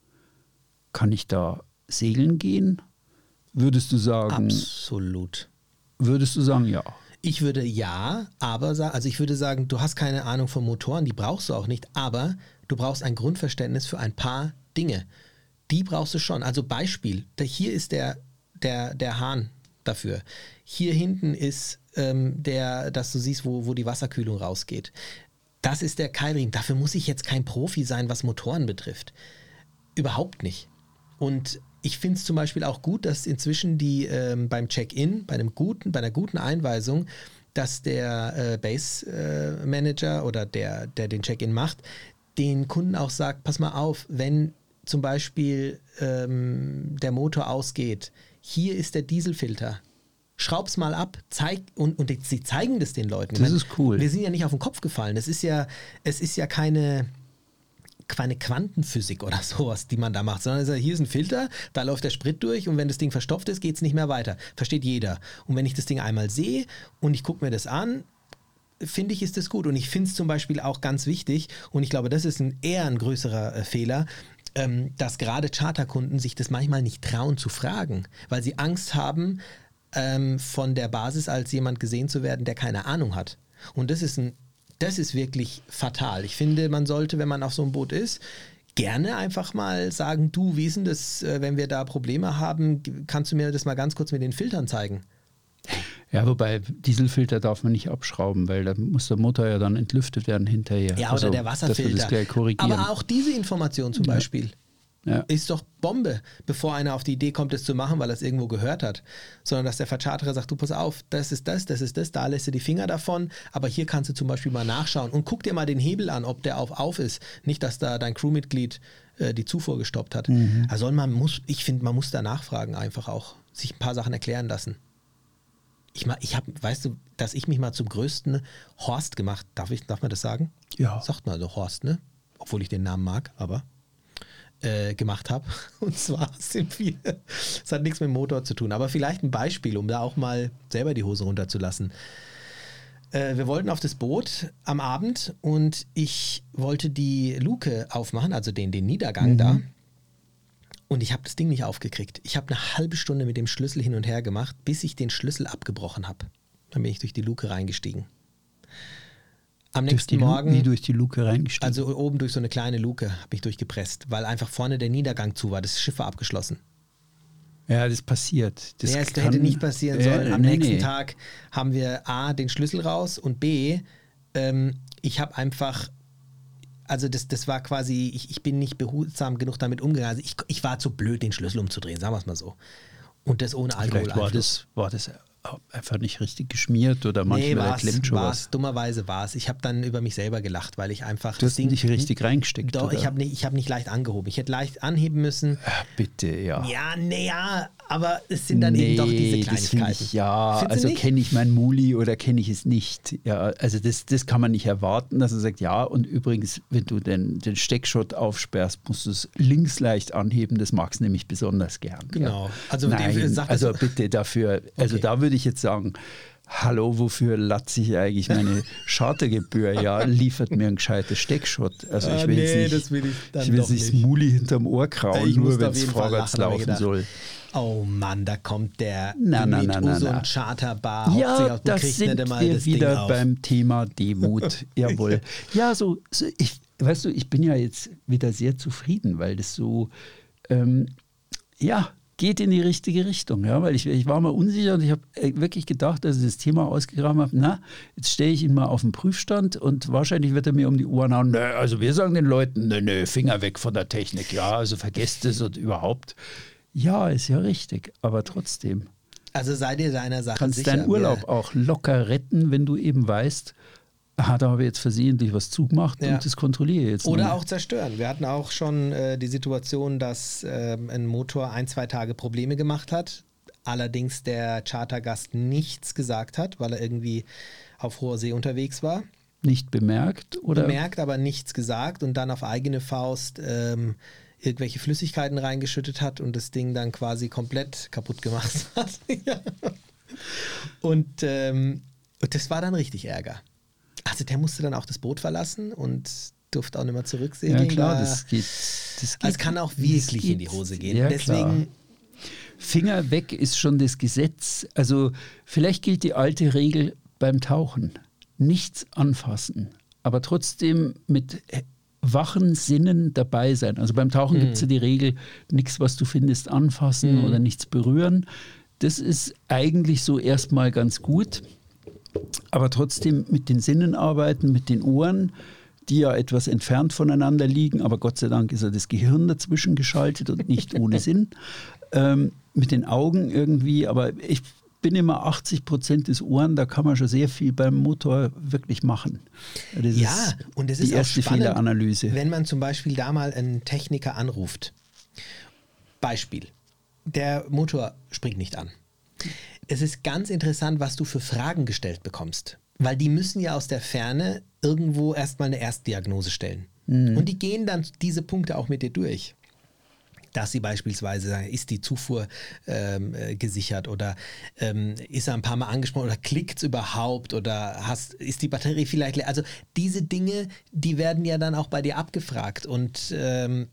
Speaker 1: kann ich da segeln gehen? Würdest du sagen,
Speaker 2: Absolut.
Speaker 1: würdest du sagen, ja.
Speaker 2: Ich würde ja, aber also ich würde sagen, du hast keine Ahnung von Motoren, die brauchst du auch nicht, aber du brauchst ein Grundverständnis für ein paar Dinge. Die brauchst du schon. Also Beispiel, hier ist der, der, der Hahn dafür. Hier hinten ist ähm, der, dass du siehst, wo, wo die Wasserkühlung rausgeht. Das ist der Keilriemen. Dafür muss ich jetzt kein Profi sein, was Motoren betrifft. Überhaupt nicht. Und ich finde es zum Beispiel auch gut, dass inzwischen die ähm, beim Check-in, bei einem guten, bei einer guten Einweisung, dass der äh, Base äh, Manager oder der, der den Check-in macht, den Kunden auch sagt, pass mal auf, wenn zum Beispiel ähm, der Motor ausgeht, hier ist der Dieselfilter. Schraub's mal ab, zeig und, und sie zeigen das den Leuten.
Speaker 1: Das ist cool.
Speaker 2: Wir sind ja nicht auf den Kopf gefallen. Es ist ja, es ist ja keine, keine Quantenphysik oder sowas, die man da macht, sondern hier ist ein Filter, da läuft der Sprit durch und wenn das Ding verstopft ist, geht es nicht mehr weiter. Versteht jeder. Und wenn ich das Ding einmal sehe und ich gucke mir das an, finde ich, ist das gut. Und ich finde es zum Beispiel auch ganz wichtig, und ich glaube, das ist ein, eher ein größerer äh, Fehler, ähm, dass gerade Charterkunden sich das manchmal nicht trauen zu fragen, weil sie Angst haben, ähm, von der Basis als jemand gesehen zu werden, der keine Ahnung hat. Und das ist ein, das ist wirklich fatal. Ich finde, man sollte, wenn man auf so einem Boot ist, gerne einfach mal sagen, du, wie ist denn das, äh, wenn wir da Probleme haben, kannst du mir das mal ganz kurz mit den Filtern zeigen?
Speaker 1: Ja, wobei Dieselfilter darf man nicht abschrauben, weil da muss der Motor ja dann entlüftet werden hinterher.
Speaker 2: Ja,
Speaker 1: Also,
Speaker 2: oder der
Speaker 1: Dass wir
Speaker 2: Wasserfilter. Aber auch diese Information zum Beispiel
Speaker 1: ja.
Speaker 2: ist doch Bombe, bevor einer auf die Idee kommt, das zu machen, weil er es irgendwo gehört hat. Sondern dass der Vercharterer sagt, du pass auf, das ist das, das ist das, da lässt du die Finger davon, aber hier kannst du zum Beispiel mal nachschauen und guck dir mal den Hebel an, ob der auf auf ist. Nicht, dass da dein Crewmitglied äh, die Zufuhr gestoppt hat.
Speaker 1: Mhm.
Speaker 2: Also man muss, ich finde, man muss da nachfragen einfach auch, sich ein paar Sachen erklären lassen. Ich, ma- ich habe, weißt du, dass ich mich mal zum größten Horst gemacht, darf ich, darf man das sagen?
Speaker 1: Ja.
Speaker 2: Sagt man so Horst, ne? Obwohl ich den Namen mag, aber äh, gemacht habe. Und zwar sind wir, es hat nichts mit dem Motor zu tun, aber vielleicht ein Beispiel, um da auch mal selber die Hose runterzulassen. Äh, wir wollten auf das Boot am Abend und ich wollte die Luke aufmachen, also den, den Niedergang da. Und ich habe das Ding nicht aufgekriegt. Ich habe eine halbe Stunde mit dem Schlüssel hin und her gemacht, bis ich den Schlüssel abgebrochen habe. Dann bin ich durch die Luke reingestiegen. Am
Speaker 1: Durch
Speaker 2: nächsten Morgen.
Speaker 1: Wie durch die Luke reingestiegen.
Speaker 2: Also oben durch so eine kleine Luke habe ich durchgepresst, weil einfach vorne der Niedergang zu war. Das Schiff war abgeschlossen.
Speaker 1: ja, das passiert. Das
Speaker 2: ja, es
Speaker 1: kann-
Speaker 2: hätte nicht passieren
Speaker 1: Äh,
Speaker 2: sollen. Am
Speaker 1: nee,
Speaker 2: nächsten
Speaker 1: nee.
Speaker 2: Tag haben wir A, den Schlüssel raus und B, ähm, ich habe einfach, also das, das war quasi, ich, ich bin nicht behutsam genug damit umgegangen. Also ich, ich war zu blöd, den Schlüssel umzudrehen, sagen wir es mal so. Und das ohne Alkohol.
Speaker 1: Vielleicht war das, war das einfach nicht richtig geschmiert oder manchmal
Speaker 2: nee, war's,
Speaker 1: klemmt schon
Speaker 2: war's,
Speaker 1: was.
Speaker 2: dummerweise war es. Ich habe dann über mich selber gelacht, weil ich einfach.
Speaker 1: Du hast ihn nicht richtig reingesteckt,
Speaker 2: Doch,
Speaker 1: oder?
Speaker 2: ich habe nicht, ich hab nicht leicht angehoben. Ich hätte leicht anheben müssen.
Speaker 1: Ah, Bitte, ja.
Speaker 2: Ja, naja, aber es sind dann eben doch diese
Speaker 1: das
Speaker 2: Kleinigkeiten.
Speaker 1: ich, ja,
Speaker 2: Findest
Speaker 1: also kenne ich mein Muli oder kenne ich es nicht. Ja, also das, das kann man nicht erwarten, dass er sagt, ja, und übrigens, wenn du den, den Steckschott aufsperrst, musst du es links leicht anheben, das magst du nämlich besonders gern.
Speaker 2: Genau.
Speaker 1: Ja.
Speaker 2: Also
Speaker 1: Nein, also bitte dafür, also
Speaker 2: Okay.
Speaker 1: da würde ich jetzt sagen, Hallo, wofür latze ich eigentlich meine Chartergebühr? Ja, liefert mir ein gescheites Steckschott. Also ich
Speaker 2: Ah,
Speaker 1: will
Speaker 2: nee,
Speaker 1: jetzt nicht,
Speaker 2: das will ich
Speaker 1: ich will
Speaker 2: doch
Speaker 1: jetzt nicht das Muli hinterm Ohr
Speaker 2: musste
Speaker 1: nur wenn es vorwärts laufen soll.
Speaker 2: Oh Mann, da kommt der
Speaker 1: Na, na, na, na,
Speaker 2: Uso
Speaker 1: na.
Speaker 2: und Charterbar.
Speaker 1: Ja,
Speaker 2: auf den
Speaker 1: da
Speaker 2: Krieg,
Speaker 1: sind wir
Speaker 2: das
Speaker 1: wieder beim Thema Demut. Jawohl. Ja, so, so ich, weißt du, ich bin ja jetzt wieder sehr zufrieden, weil das so, ähm, ja, geht in die richtige Richtung. Ja, weil ich, ich war mal unsicher und ich habe wirklich gedacht, als ich das Thema ausgegraben habe, na, jetzt stelle ich ihn mal auf den Prüfstand und wahrscheinlich wird er mir um die Ohren hauen. Nö, also wir sagen den Leuten, nö, nö, Finger weg von der Technik. Ja, also vergesst es und überhaupt. Ja, ist ja richtig, aber trotzdem
Speaker 2: Also sei dir deiner Sache
Speaker 1: kannst
Speaker 2: sicher.
Speaker 1: deinen Urlaub auch locker retten, wenn du eben weißt, aha, da habe ich jetzt versehentlich was zugemacht
Speaker 2: Ja.
Speaker 1: und das kontrolliere ich jetzt.
Speaker 2: Oder
Speaker 1: noch.
Speaker 2: auch zerstören. Wir hatten auch schon äh, die Situation, dass ähm, ein Motor ein, zwei Tage Probleme gemacht hat. Allerdings der Chartergast nichts gesagt hat, weil er irgendwie auf hoher See unterwegs war.
Speaker 1: nicht bemerkt oder
Speaker 2: Bemerkt, aber nichts gesagt und dann auf eigene Faust ähm, irgendwelche Flüssigkeiten reingeschüttet hat und das Ding dann quasi komplett kaputt gemacht hat. Ja. und, ähm, und das war dann richtig Ärger. Also der musste dann auch das Boot verlassen und durfte auch nicht mehr zurücksehen.
Speaker 1: ja klar, das geht. Das geht
Speaker 2: es kann auch wirklich in die Hose gehen.
Speaker 1: Ja,
Speaker 2: Deswegen,
Speaker 1: klar. Finger weg ist schon das Gesetz. Also vielleicht gilt die alte Regel beim Tauchen. Nichts anfassen, aber trotzdem mit wachen Sinnen dabei sein. Also beim Tauchen gibt es ja die Regel, nichts, was du findest, anfassen oder nichts berühren. Das ist eigentlich so erstmal ganz gut. Aber trotzdem mit den Sinnen arbeiten, mit den Ohren, die ja etwas entfernt voneinander liegen, aber Gott sei Dank ist ja das Gehirn dazwischen geschaltet und nicht ohne Sinn. Ähm, mit den Augen irgendwie, aber ich bin immer 80 Prozent des Ohren, da kann man schon sehr viel beim Motor wirklich machen.
Speaker 2: Das ja, und es ist
Speaker 1: die erste
Speaker 2: spannend,
Speaker 1: Fehleranalyse.
Speaker 2: Wenn man zum Beispiel da mal einen Techniker anruft. Beispiel. Der Motor springt nicht an. Es ist ganz interessant, was du für Fragen gestellt bekommst. Weil die müssen ja aus der Ferne irgendwo erstmal eine Erstdiagnose stellen. Mhm. Und die gehen dann diese Punkte auch mit dir durch dass sie beispielsweise sagen, ist die Zufuhr ähm, äh, gesichert oder ähm, ist er ein paar Mal angesprochen oder klickt es überhaupt oder hast, ist die Batterie vielleicht leer? Also diese Dinge, die werden ja dann auch bei dir abgefragt und ähm,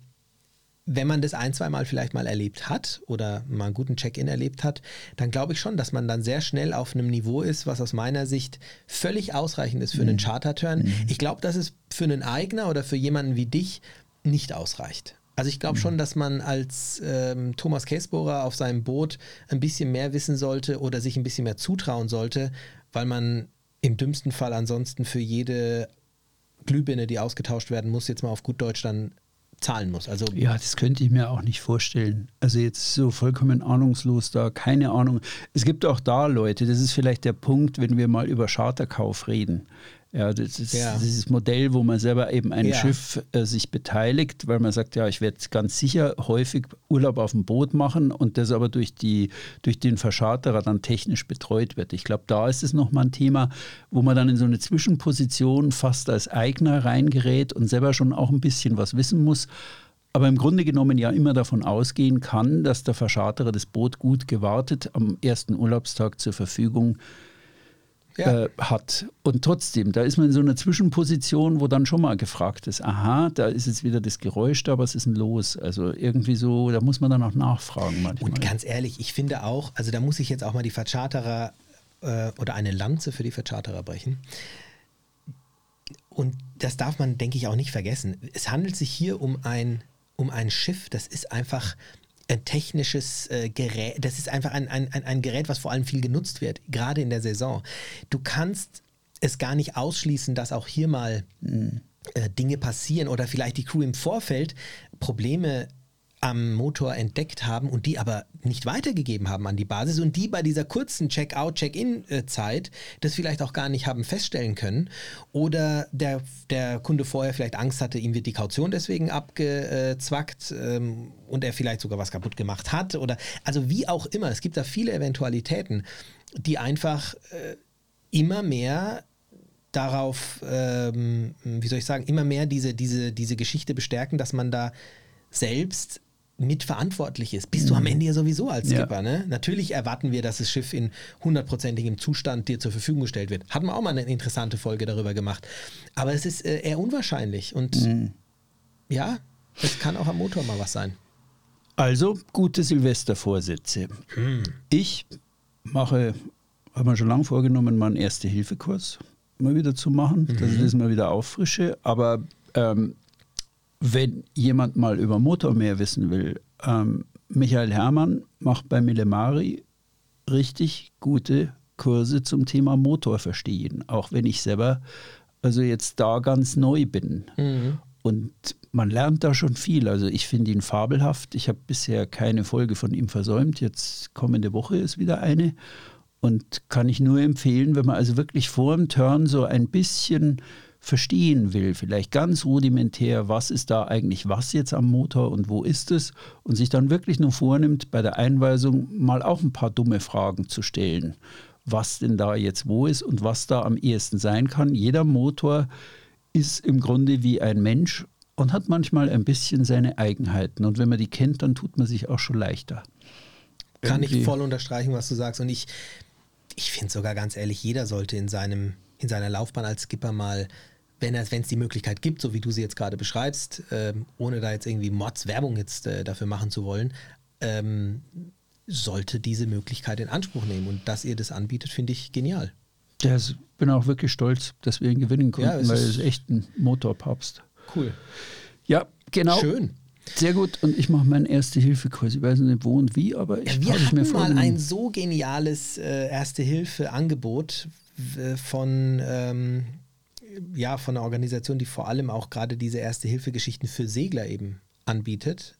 Speaker 2: wenn man das ein, zwei Mal vielleicht mal erlebt hat oder mal einen guten Check-in erlebt hat, dann glaube ich schon, dass man dann sehr schnell auf einem Niveau ist, was aus meiner Sicht völlig ausreichend ist für einen mhm. Charterturn. Mhm. Ich glaube, dass es für einen Eigner oder für jemanden wie dich nicht ausreicht. Also ich glaube schon, mhm. dass man als ähm, Thomas Käsbohrer auf seinem Boot ein bisschen mehr wissen sollte oder sich ein bisschen mehr zutrauen sollte, weil man im dümmsten Fall ansonsten für jede Glühbirne, die ausgetauscht werden muss, jetzt mal auf gut Deutsch dann zahlen muss. Also
Speaker 1: ja, das könnte ich mir auch nicht vorstellen. Also jetzt so vollkommen ahnungslos da, keine Ahnung. Es gibt auch da Leute, das ist vielleicht der Punkt, wenn wir mal über Charterkauf reden. Ja, das ist ja. dieses Modell, wo man selber eben ein ja. Schiff äh, sich beteiligt, weil man sagt, ja, ich werde ganz sicher häufig Urlaub auf dem Boot machen und das aber durch, die, durch den Verscharterer dann technisch betreut wird. Ich glaube, da ist es nochmal ein Thema, wo man dann in so eine Zwischenposition fast als Eigner reingerät und selber schon auch ein bisschen was wissen muss. Aber im Grunde genommen ja immer davon ausgehen kann, dass der Verscharterer das Boot gut gewartet am ersten Urlaubstag zur Verfügung steht ja. äh, hat. Und trotzdem, da ist man in so einer Zwischenposition, wo dann schon mal gefragt ist, aha, da ist jetzt wieder das Geräusch da, was ist denn los? Also irgendwie so, da muss man dann auch nachfragen manchmal.
Speaker 2: Und ganz ehrlich, ich finde auch, also da muss ich jetzt auch mal die Vercharterer äh, oder eine Lanze für die Vercharterer brechen. Und das darf man, denke ich, auch nicht vergessen. Es handelt sich hier um ein, um ein Schiff, das ist einfach ein technisches äh, Gerät, das ist einfach ein, ein, ein Gerät, was vor allem viel genutzt wird, gerade in der Saison. Du kannst es gar nicht ausschließen, dass auch hier mal hm, äh, Dinge passieren oder vielleicht die Crew im Vorfeld Probleme am Motor entdeckt haben und die aber nicht weitergegeben haben an die Basis und die bei dieser kurzen Check-out, Check-in-Zeit das vielleicht auch gar nicht haben feststellen können oder der, der Kunde vorher vielleicht Angst hatte, ihm wird die Kaution deswegen abgezwackt ähm, und er vielleicht sogar was kaputt gemacht hat oder also wie auch immer, es gibt da viele Eventualitäten, die einfach äh, immer mehr darauf, ähm, wie soll ich sagen, immer mehr diese, diese, diese Geschichte bestärken, dass man da selbst mitverantwortlich ist. Bist du am mhm. Ende ja sowieso als Skipper. Ja. Ne? Natürlich erwarten wir, dass das Schiff in hundertprozentigem Zustand dir zur Verfügung gestellt wird. Hatten wir auch mal eine interessante Folge darüber gemacht. Aber es ist äh, eher unwahrscheinlich. Und mhm. ja, es kann auch am Motor mal was sein.
Speaker 1: Also gute Silvestervorsätze. Mhm. Ich mache, habe mir schon lange vorgenommen, mal einen Erste-Hilfe-Kurs mal wieder zu machen, mhm. dass ich das mal wieder auffrische. Aber ähm, wenn jemand mal über Motor mehr wissen will, ähm, Michael Herrmann macht bei Millemari richtig gute Kurse zum Thema Motor verstehen, auch wenn ich selber also jetzt da ganz neu bin. Mhm. Und man lernt da schon viel. Also ich finde ihn fabelhaft. Ich habe bisher keine Folge von ihm versäumt. Jetzt kommende Woche ist wieder eine. Und kann ich nur empfehlen, wenn man also wirklich vor dem Turn so ein bisschen verstehen will, vielleicht ganz rudimentär, was ist da eigentlich was jetzt am Motor und wo ist es und sich dann wirklich nur vornimmt, bei der Einweisung mal auch ein paar dumme Fragen zu stellen, was denn da jetzt wo ist und was da am ehesten sein kann. Jeder Motor ist im Grunde wie ein Mensch und hat manchmal ein bisschen seine Eigenheiten und wenn man die kennt, dann tut man sich auch schon leichter.
Speaker 2: Kann Irgendwie. ich voll unterstreichen, was du sagst und ich, ich finde sogar ganz ehrlich, jeder sollte in seinem in seiner Laufbahn als Skipper mal wenn es die Möglichkeit gibt, so wie du sie jetzt gerade beschreibst, ähm, ohne da jetzt irgendwie Mods Werbung jetzt äh, dafür machen zu wollen, ähm, sollte diese Möglichkeit in Anspruch nehmen. Und dass ihr das anbietet, finde ich genial.
Speaker 1: Ja, ich bin auch wirklich stolz, dass wir ihn gewinnen konnten, ja, weil es ist echt ein Motorpapst.
Speaker 2: Cool.
Speaker 1: Ja, genau.
Speaker 2: Schön.
Speaker 1: Sehr gut. Und ich mache meinen Erste-Hilfe-Kurs. Ich weiß nicht, wo und wie, aber ich
Speaker 2: ja, Wir hatten mir mal ein so geniales äh, Erste-Hilfe-Angebot von ähm, ja, von einer Organisation, die vor allem auch gerade diese Erste-Hilfe-Geschichten für Segler eben anbietet.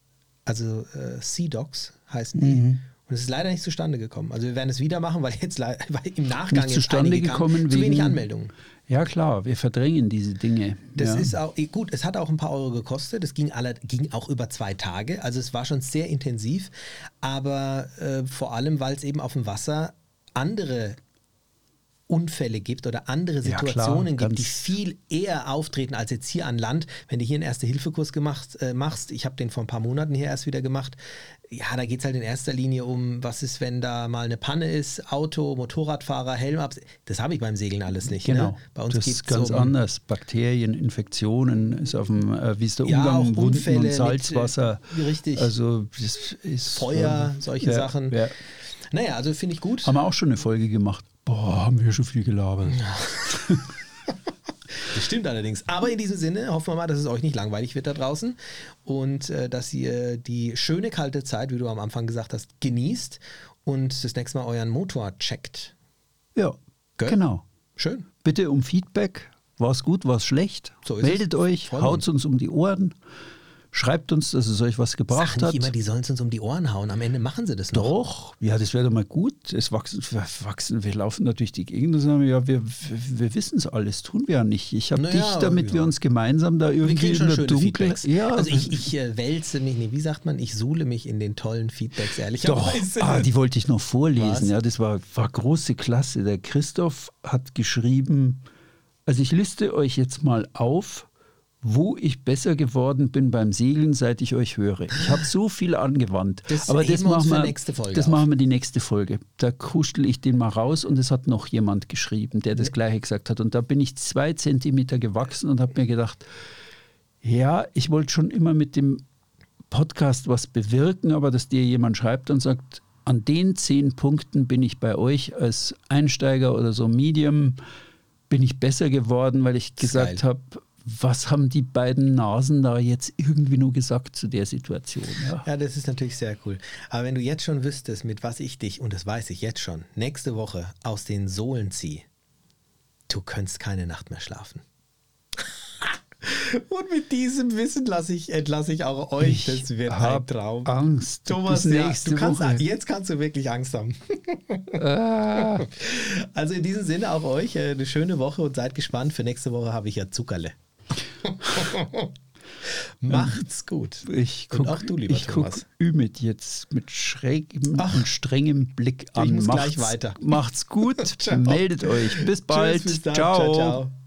Speaker 2: Also äh, Sea Dogs heißen die. Mhm. Und es ist leider nicht zustande gekommen. Also wir werden es wieder machen, weil jetzt weil im Nachgang
Speaker 1: Nicht zustande
Speaker 2: einige kamen,
Speaker 1: gekommen
Speaker 2: zu wenig Anmeldungen.
Speaker 1: Ja, klar, wir verdrängen diese Dinge.
Speaker 2: Das
Speaker 1: ja.
Speaker 2: ist auch, gut, es hat auch ein paar Euro gekostet. Es ging, alle, ging auch über zwei Tage. Also es war schon sehr intensiv. Aber äh, vor allem, weil es eben auf dem Wasser andere Unfälle gibt oder andere
Speaker 1: Ja, klar,
Speaker 2: Situationen gibt, die viel eher auftreten als jetzt hier an Land. Wenn du hier einen Erste-Hilfe-Kurs gemacht, äh, machst, ich habe den vor ein paar Monaten hier erst wieder gemacht, ja, da geht es halt in erster Linie um, was ist, wenn da mal eine Panne ist, Auto, Motorradfahrer, Helm ab. Das habe ich beim Segeln alles nicht.
Speaker 1: Genau,
Speaker 2: Ne? Bei uns
Speaker 1: das ist ganz
Speaker 2: um,
Speaker 1: anders. Bakterien, Infektionen, ist auf dem, äh, wie ist der
Speaker 2: Ja,
Speaker 1: Umgang
Speaker 2: auch
Speaker 1: mit
Speaker 2: Unfälle
Speaker 1: und
Speaker 2: mit,
Speaker 1: Salzwasser.
Speaker 2: äh, richtig.
Speaker 1: Also das ist
Speaker 2: Feuer,
Speaker 1: ähm,
Speaker 2: solche
Speaker 1: ja,
Speaker 2: Sachen.
Speaker 1: Ja.
Speaker 2: Naja, also finde ich gut.
Speaker 1: Haben wir auch schon eine Folge gemacht. Boah, haben wir schon viel gelabert.
Speaker 2: Das stimmt allerdings. Aber in diesem Sinne hoffen wir mal, dass es euch nicht langweilig wird da draußen und äh, dass ihr die schöne kalte Zeit, wie du am Anfang gesagt hast, genießt und das nächste Mal euren Motor checkt.
Speaker 1: Ja,
Speaker 2: Gell?
Speaker 1: genau.
Speaker 2: Schön.
Speaker 1: Bitte um Feedback. War es gut, war es schlecht?
Speaker 2: So
Speaker 1: Meldet
Speaker 2: es.
Speaker 1: euch,
Speaker 2: uns.
Speaker 1: uns um die Ohren. Schreibt uns, dass es euch was
Speaker 2: Sag
Speaker 1: gebracht
Speaker 2: nicht
Speaker 1: hat.
Speaker 2: immer, die sollen es uns um die Ohren hauen. Am Ende machen sie das noch.
Speaker 1: Doch, ja, das wäre doch mal gut. Es wachsen, wir wachsen, wir laufen durch die Gegend und sagen, ja, wir, wir, wissen es alles, tun wir ja nicht. Ich habe
Speaker 2: Naja,
Speaker 1: dich, damit
Speaker 2: ja.
Speaker 1: wir uns gemeinsam da irgendwie in der Dunkel. Ja,
Speaker 2: also ich, ich äh, wälze mich, nee, wie sagt man, ich suhle mich in den tollen Feedbacks,
Speaker 1: Doch,
Speaker 2: ehrlicherweise.
Speaker 1: ah, die wollte ich noch vorlesen.
Speaker 2: Was?
Speaker 1: Ja, das war, war große Klasse. Der Christoph hat geschrieben, also ich liste euch jetzt mal auf, wo ich besser geworden bin beim Segeln, seit ich euch höre. Ich habe so viel angewandt.
Speaker 2: Das
Speaker 1: aber das machen wir,
Speaker 2: nächste Folge
Speaker 1: das
Speaker 2: auf.
Speaker 1: machen wir die nächste Folge. Da kuschel ich den mal raus und es hat noch jemand geschrieben, der das gleiche gesagt hat. Und da bin ich zwei Zentimeter gewachsen und habe mir gedacht, ja, ich wollte schon immer mit dem Podcast was bewirken, aber dass dir jemand schreibt und sagt, an den zehn Punkten bin ich bei euch als Einsteiger oder so Medium, bin ich besser geworden, weil ich gesagt habe, was haben die beiden Nasen da jetzt irgendwie nur gesagt zu der Situation? Ja.
Speaker 2: Ja, das ist natürlich sehr cool. Aber wenn du jetzt schon wüsstest, mit was ich dich, und das weiß ich jetzt schon, nächste Woche aus den Sohlen ziehe, du könntest keine Nacht mehr schlafen. und mit diesem Wissen lasse ich, entlasse ich auch euch.
Speaker 1: Ich
Speaker 2: das wird ein Traum.
Speaker 1: Angst.
Speaker 2: Thomas, ja, du kannst,
Speaker 1: Woche.
Speaker 2: jetzt kannst du wirklich Angst haben.
Speaker 1: Ah.
Speaker 2: Also in diesem Sinne auch euch äh, eine schöne Woche und seid gespannt. Für nächste Woche habe ich ja Zuckerle. Macht's gut.
Speaker 1: Ich
Speaker 2: Und
Speaker 1: guck,
Speaker 2: auch du, lieber
Speaker 1: ich guck
Speaker 2: Thomas.
Speaker 1: Ümit jetzt mit schrägem
Speaker 2: Ach.
Speaker 1: und strengem Blick
Speaker 2: Ich
Speaker 1: an.
Speaker 2: muss
Speaker 1: macht's,
Speaker 2: gleich weiter.
Speaker 1: Macht's gut, meldet euch. Bis bald.
Speaker 2: Tschüss, bis
Speaker 1: ciao.
Speaker 2: ciao. ciao.